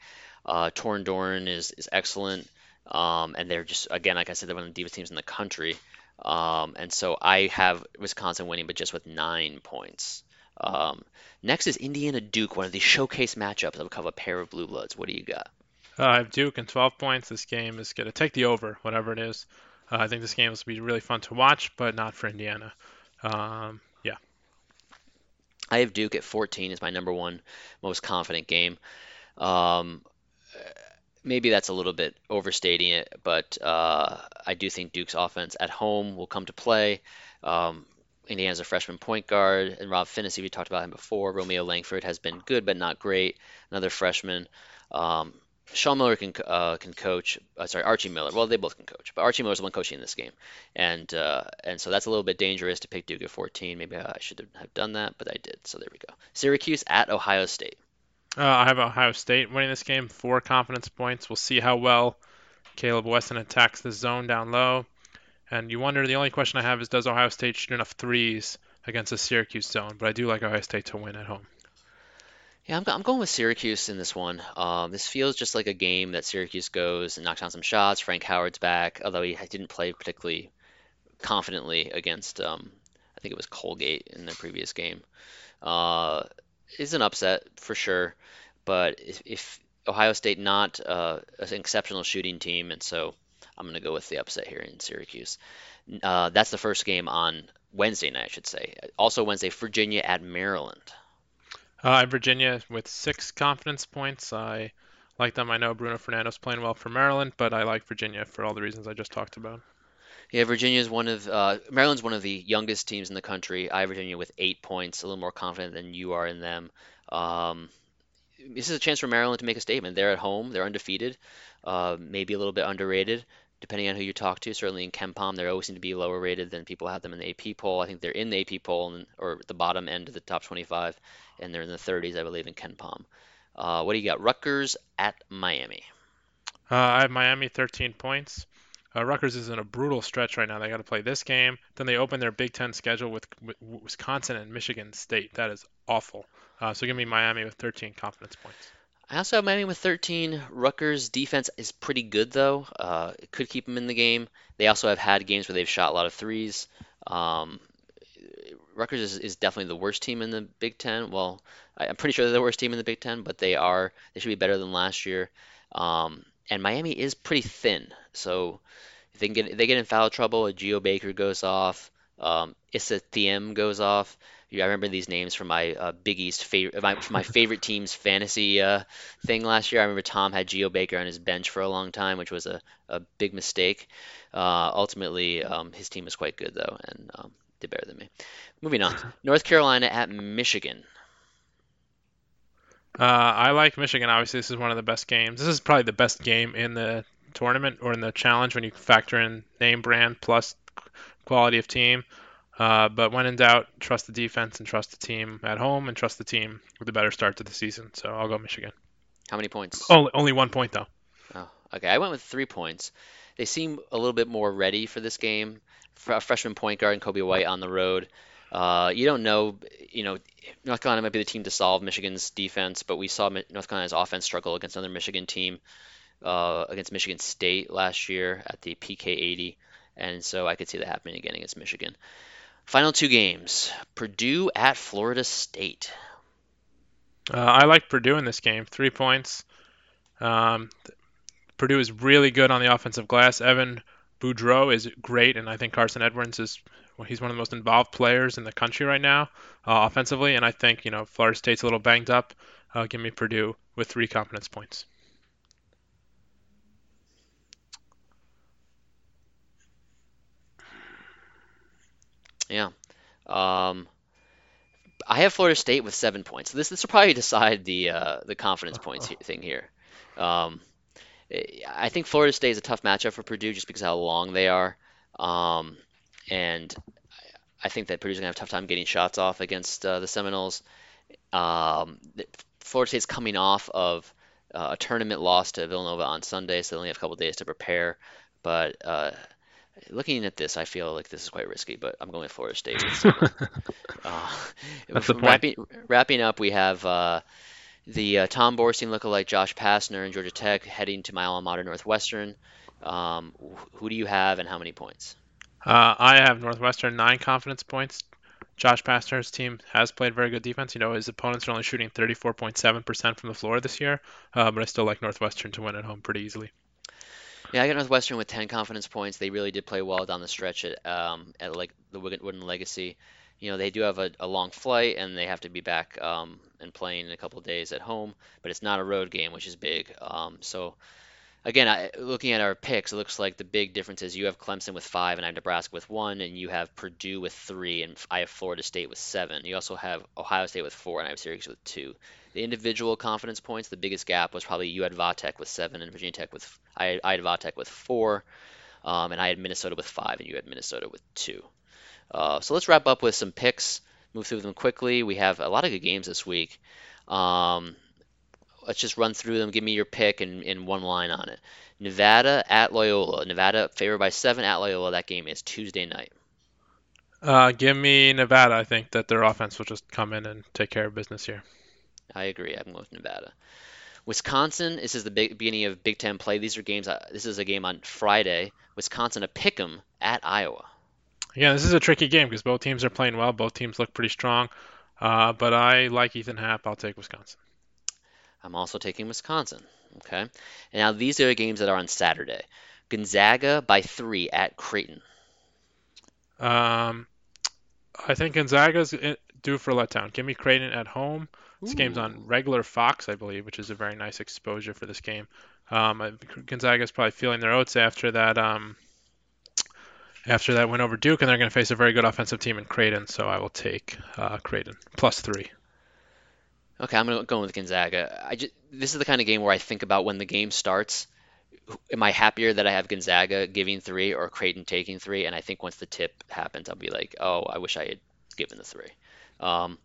Uh, Torin Dorn is is excellent, um, and they're just again, like I said, they're one of the deepest teams in the country, um, and so I have Wisconsin winning, but just with nine points. Um, next is Indiana Duke, one of the showcase matchups of a pair of blue bloods. What do you got? Uh, I have Duke and 12 points. This game is going to take the over, whatever it is. Uh, I think this game will be really fun to watch, but not for Indiana. Um, yeah. I have Duke at 14 as my number one most confident game. Um, maybe that's a little bit overstating it, but uh, I do think Duke's offense at home will come to play. Um, Indiana's a freshman point guard, and Rob Phinisee, we talked about him before. Romeo Langford has been good but not great, another freshman. Um, Sean Miller can uh, can coach. Uh, sorry, Archie Miller. Well, they both can coach, but Archie Miller's the one coaching in this game, and uh, and so that's a little bit dangerous to pick Duke at 14. Maybe I should have done that, but I did. So there we go. Syracuse at Ohio State. Uh, I have Ohio State winning this game, four confidence points. We'll see how well Caleb Wesson attacks the zone down low. And you wonder, the only question I have is, does Ohio State shoot enough threes against the Syracuse zone? But I do like Ohio State to win at home. Yeah, I'm, I'm going with Syracuse in this one. Um, this feels just like a game that Syracuse goes and knocks down some shots. Frank Howard's back, although he didn't play particularly confidently against, um, I think it was Colgate in their previous game. Uh, is an upset for sure, but if, if Ohio State not uh, an exceptional shooting team, and so I'm going to go with the upset here in Syracuse. Uh, that's the first game on Wednesday night, I should say. Also Wednesday, Virginia at Maryland. Uh, Virginia with six confidence points. I like them. I know Bruno Fernando's playing well for Maryland, but I like Virginia for all the reasons I just talked about. Yeah, Virginia is one of uh, Maryland's one of the youngest teams in the country. I have Virginia with eight points, a little more confident than you are in them. Um, this is a chance for Maryland to make a statement. They're at home, they're undefeated, uh, maybe a little bit underrated, depending on who you talk to. Certainly in KenPom, they always seem to be lower rated than people have them in the AP poll. I think they're in the AP poll and, or the bottom end of the top 25, and they're in the 30s, I believe, in KenPom. Uh, what do you got? Rutgers at Miami. Uh, I have Miami 13 points. Uh, Rutgers is in a brutal stretch right now. They got to play this game. Then they open their Big Ten schedule with, with Wisconsin and Michigan State. That is awful. Uh, so give me Miami with 13 confidence points. I also have Miami with 13. Rutgers defense is pretty good though. Uh, it could keep them in the game. They also have had games where they've shot a lot of threes. Um, Rutgers is, is, definitely the worst team in the Big Ten. Well, I, am pretty sure they're the worst team in the Big Ten, but they are. They should be better than last year. Um, and Miami is pretty thin. So if they get if they get in foul trouble, a Geo Baker goes off, um, Issa Thiam goes off. I remember these names from my uh, Big East favorite, my, my favorite team's fantasy uh, thing last year. I remember Tom had Geo Baker on his bench for a long time, which was a, a big mistake. Uh, ultimately, um, his team was quite good though, and um, did better than me. Moving on, [LAUGHS] North Carolina at Michigan. Uh, I like Michigan. Obviously, this is one of the best games. This is probably the best game in the tournament or in the challenge when you factor in name brand plus quality of team. Uh, but when in doubt, trust the defense and trust the team at home and trust the team with a better start to the season. So I'll go Michigan. How many points? Only, only one point though. Oh, okay. I went with three points. They seem a little bit more ready for this game. A freshman point guard and Coby White on the road. Uh, you don't know, you know, North Carolina might be the team to solve Michigan's defense, but we saw North Carolina's offense struggle against another Michigan team, uh, against Michigan State last year at the PK 80, and so I could see that happening again against Michigan. Final two games: Purdue at Florida State. Uh, I like Purdue in this game. Three points. Um, Purdue is really good on the offensive glass. Evan Boudreaux is great, and I think Carsen Edwards is well, he's one of the most involved players in the country right now uh, offensively, and I think you know Florida State's a little banged up. Uh, give me Purdue with three confidence points. Yeah. Um, I have Florida State with seven points. This this will probably [LAUGHS] decide the uh, the confidence points [LAUGHS] thing here. Um, I think Florida State is a tough matchup for Purdue just because how long they are. Um, and I think that Purdue's gonna have a tough time getting shots off against uh, the Seminoles. Um, Florida State's coming off of uh, a tournament loss to Villanova on Sunday, so they only have a couple days to prepare. But uh, looking at this, I feel like this is quite risky. But I'm going with Florida State. [LAUGHS] uh, That's the point. Wrapping, wrapping up, we have uh, the uh, Tom Borstein lookalike Josh Pastner and Georgia Tech heading to my alma mater Northwestern. Um, who do you have and how many points? Uh, I have Northwestern nine confidence points. Josh Pastner's team has played very good defense. You know, his opponents are only shooting 34.7% from the floor this year, uh, but I still like Northwestern to win at home pretty easily. Yeah, I got Northwestern with 10 confidence points. They really did play well down the stretch at, um, at like the Wooden Legacy. You know, they do have a, a long flight and they have to be back um, and playing in a couple days at home, but it's not a road game, which is big. Um, so again, I, looking at our picks, it looks like the big difference is you have Clemson with five, and I have Nebraska with one, and you have Purdue with three, and I have Florida State with seven. You also have Ohio State with four, and I have Syracuse with two. The individual confidence points, the biggest gap was probably you had Vatech with seven, and Virginia Tech with I, I had Vatech with four, um, and I had Minnesota with five, and you had Minnesota with two. Uh, so let's wrap up with some picks. Move through them quickly. We have a lot of good games this week. Um, let's just run through them. Give me your pick and in one line on it. Nevada at Loyola. Nevada favored by seven at Loyola. That game is Tuesday night. Uh, give me Nevada. I think that their offense will just come in and take care of business here. I agree. I'm going with Nevada. Wisconsin. This is the big, beginning of Big Ten play. These are games. This is a game on Friday. Wisconsin a pick'em at Iowa. Yeah, this is a tricky game because both teams are playing well. Both teams look pretty strong. Uh, but I like Ethan Happ. I'll take Wisconsin. I'm also taking Wisconsin. Okay. And now these are the games that are on Saturday. Gonzaga by three at Creighton. Um, I think Gonzaga's due for a letdown. Give me Creighton at home. This Ooh. game's on regular Fox, I believe, which is a very nice exposure for this game. Um, Gonzaga's probably feeling their oats after that. Um, after that win over Duke, and they're going to face a very good offensive team in Creighton. So I will take uh, Creighton plus three. Okay, I'm gonna go with Gonzaga. I just this is the kind of game where I think about when the game starts. Am I happier that I have Gonzaga giving three or Creighton taking three? And I think once the tip happens, I'll be like, oh, I wish I had given the three. Um,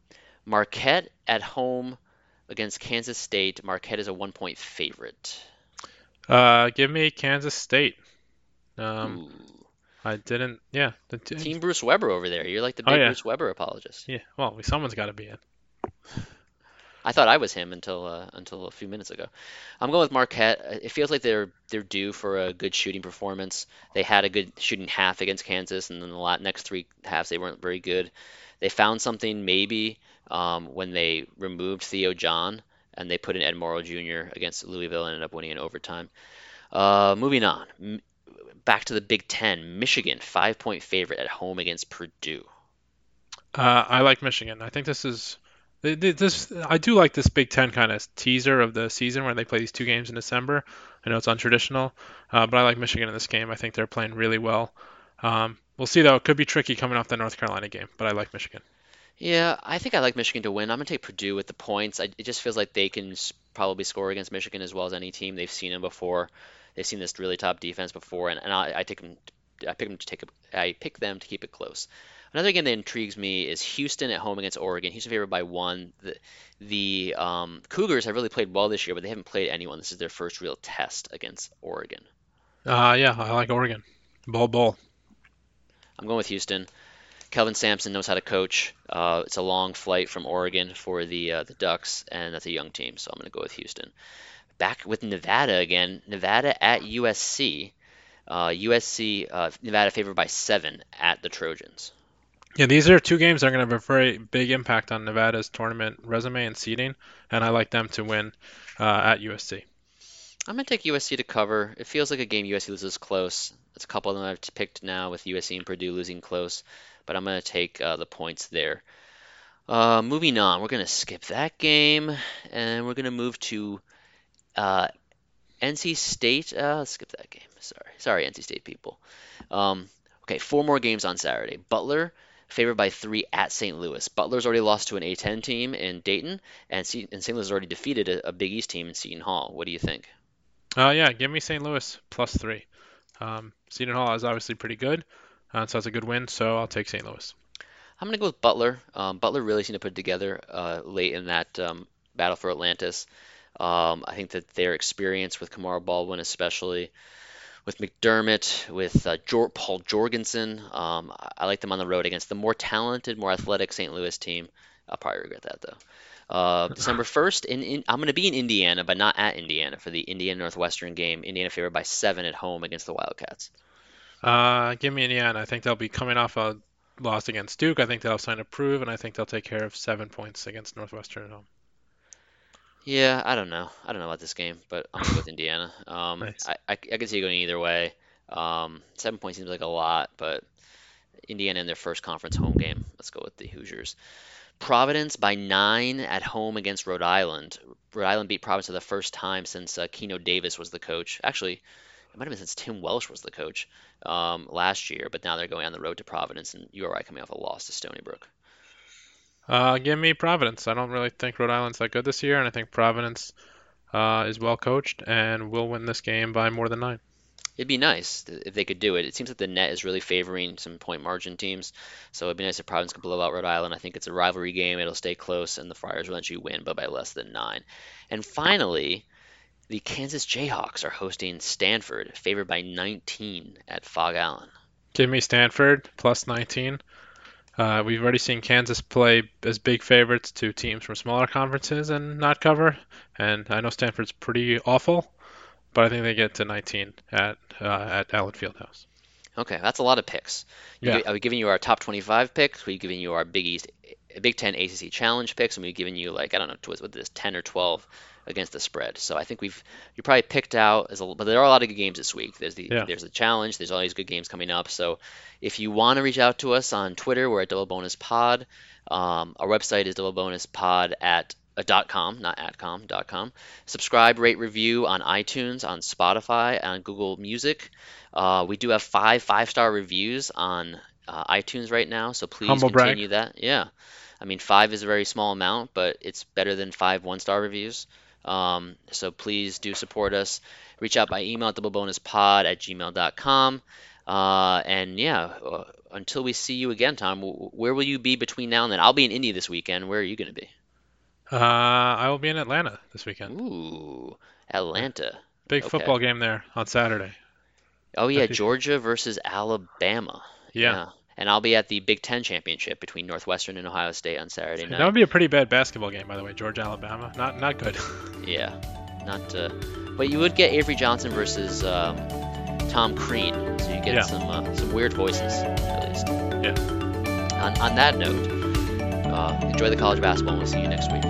Marquette at home against Kansas State. Marquette is a one point favorite. Uh, give me Kansas State. Um, I didn't. Yeah. The t- Team Bruce Weber over there. You're like the oh, big oh, yeah. Bruce Weber apologist. Yeah. Well, someone's got to be in. I thought I was him until uh, until a few minutes ago. I'm going with Marquette. Uh, it feels like they're they're due for a good shooting performance. They had a good shooting half against Kansas, and then the next three halves they weren't very good. They found something maybe um, when they removed Theo John and they put in Ed Morrow Jr. against Louisville and ended up winning in overtime. Uh, moving on, M- back to the Big Ten. Michigan five point favorite at home against Purdue. Uh, I like Michigan. I think this is this I do like this Big Ten kind of teaser of the season where they play these two games in December. I know it's untraditional, uh, but I like Michigan in this game. I think they're playing really well. Um, we'll see though; it could be tricky coming off the North Carolina game, but I like Michigan. Yeah, I think I like Michigan to win. I'm gonna take Purdue with the points. I, it just feels like they can probably score against Michigan as well as any team. They've seen them before. They've seen this really top defense before, and, and I, I take them. I pick them to take. A, I pick them to keep it close. Another game that intrigues me is Houston at home against Oregon. Houston favored by one. The, the um, Cougars have really played well this year, but they haven't played anyone. This is their first real test against Oregon. Uh, yeah, I like Oregon. Ball, ball. I'm going with Houston. Kelvin Sampson knows how to coach. Uh, it's a long flight from Oregon for the uh, the Ducks, and that's a young team, so I'm going to go with Houston. Back with Nevada again. Nevada at USC. Uh, USC uh, Nevada favored by seven at the Trojans. Yeah, these are two games that are going to have a very big impact on Nevada's tournament resume and seeding, and I like them to win uh, at USC. I'm going to take USC to cover. It feels like a game USC loses close. It's a couple of them I've picked now with USC and Purdue losing close, but I'm going to take uh, the points there. Uh, moving on, we're going to skip that game, and we're going to move to uh, NC State. Uh, skip that game. Sorry, sorry, NC State people. Um, okay, four more games on Saturday. Butler favored by three at St. Louis. Butler's already lost to an A10 team in Dayton, and, C- and St. Louis has already defeated a, a, Big East team in Seton Hall. What do you think? Uh, yeah, give me St. Louis plus three. Um, Seton Hall is obviously pretty good, uh, so that's a good win. So I'll take St. Louis. I'm going to go with Butler. Um, Butler really seemed to put it together uh, late in that um, battle for Atlantis. Um, I think that their experience with Kamar Baldwin, especially, with McDermott, with uh, Jor- Paul Jorgensen. Um, I like them on the road against the more talented, more athletic St. Louis team. I'll probably regret that though. Uh, [LAUGHS] December 1st, in, in, I'm going to be in Indiana, but not at Indiana for the Indiana Northwestern game. Indiana favored by seven at home against the Wildcats. Uh, give me Indiana. I think they'll be coming off a loss against Duke. I think they'll have something to prove, and I think they'll take care of seven points against Northwestern at home. Yeah, I don't know. I don't know about this game, but I'm going with Indiana. [LAUGHS] Um, nice. I, I, I can see it going either way. Um, seven points seems like a lot, but Indiana in their first conference home game. Let's go with the Hoosiers. Providence by nine at home against Rhode Island. Rhode Island beat Providence for the first time since uh, Keno Davis was the coach. Actually, it might have been since Tim Welsh was the coach um, last year, but now they're going on the road to Providence, and URI coming off a loss to Stony Brook. Uh, give me Providence. I don't really think Rhode Island's that good this year, and I think Providence uh, is well coached and will win this game by more than nine. It'd be nice if they could do it. It seems that the net is really favoring some point margin teams, so it'd be nice if Providence could blow out Rhode Island. I think it's a rivalry game; it'll stay close, and the Friars will eventually win, but by less than nine. And finally, the Kansas Jayhawks are hosting Stanford, favored by 19 at Phog Allen. Give me Stanford plus 19. Uh, we've already seen Kansas play as big favorites to teams from smaller conferences and not cover, and I know Stanford's pretty awful, but I think they get to 19 at uh, at Allen Fieldhouse. Okay, that's a lot of picks. You Yeah. gi- Are we giving you our top 25 picks? We're giving you our Big East, Big Ten ACC Challenge picks, and we've given you like I don't know what what this 10 or 12 against the spread. So I think we've you probably picked out as a, but there are a lot of good games this week. There's the Yeah. there's the challenge. There's all these good games coming up. So if you want to reach out to us on Twitter, we're at Double Bonus Pod. Um, our website is Double Bonus Pod at uh, dot com, not at com, dot com. Subscribe, rate, review on iTunes, on Spotify, on Google Music. Uh, we do have five five star reviews on uh, iTunes right now, so please Humble brag. continue that. Yeah, I mean five is a very small amount, but it's better than five one star reviews. Um, so please do support us. Reach out by email at doublebonuspod at gmail.com. Uh, and yeah, uh, until we see you again, Tom, w- where will you be between now and then? I'll be in Indy this weekend. Where are you going to be? Uh, I will be in Atlanta this weekend. Ooh, Atlanta. Big okay. football game there on Saturday. Oh yeah, Georgia versus Alabama. Yeah. And I'll be at the Big Ten championship between Northwestern and Ohio State on Saturday night. That would be a pretty bad basketball game, by the way. Georgia, Alabama, not not good. [LAUGHS] Yeah, not. Uh, but you would get Avery Johnson versus um, Tom Crean, so you get Yeah. some uh, some weird voices at least. Yeah. On, on that note, uh, enjoy the college basketball, and we'll see you next week.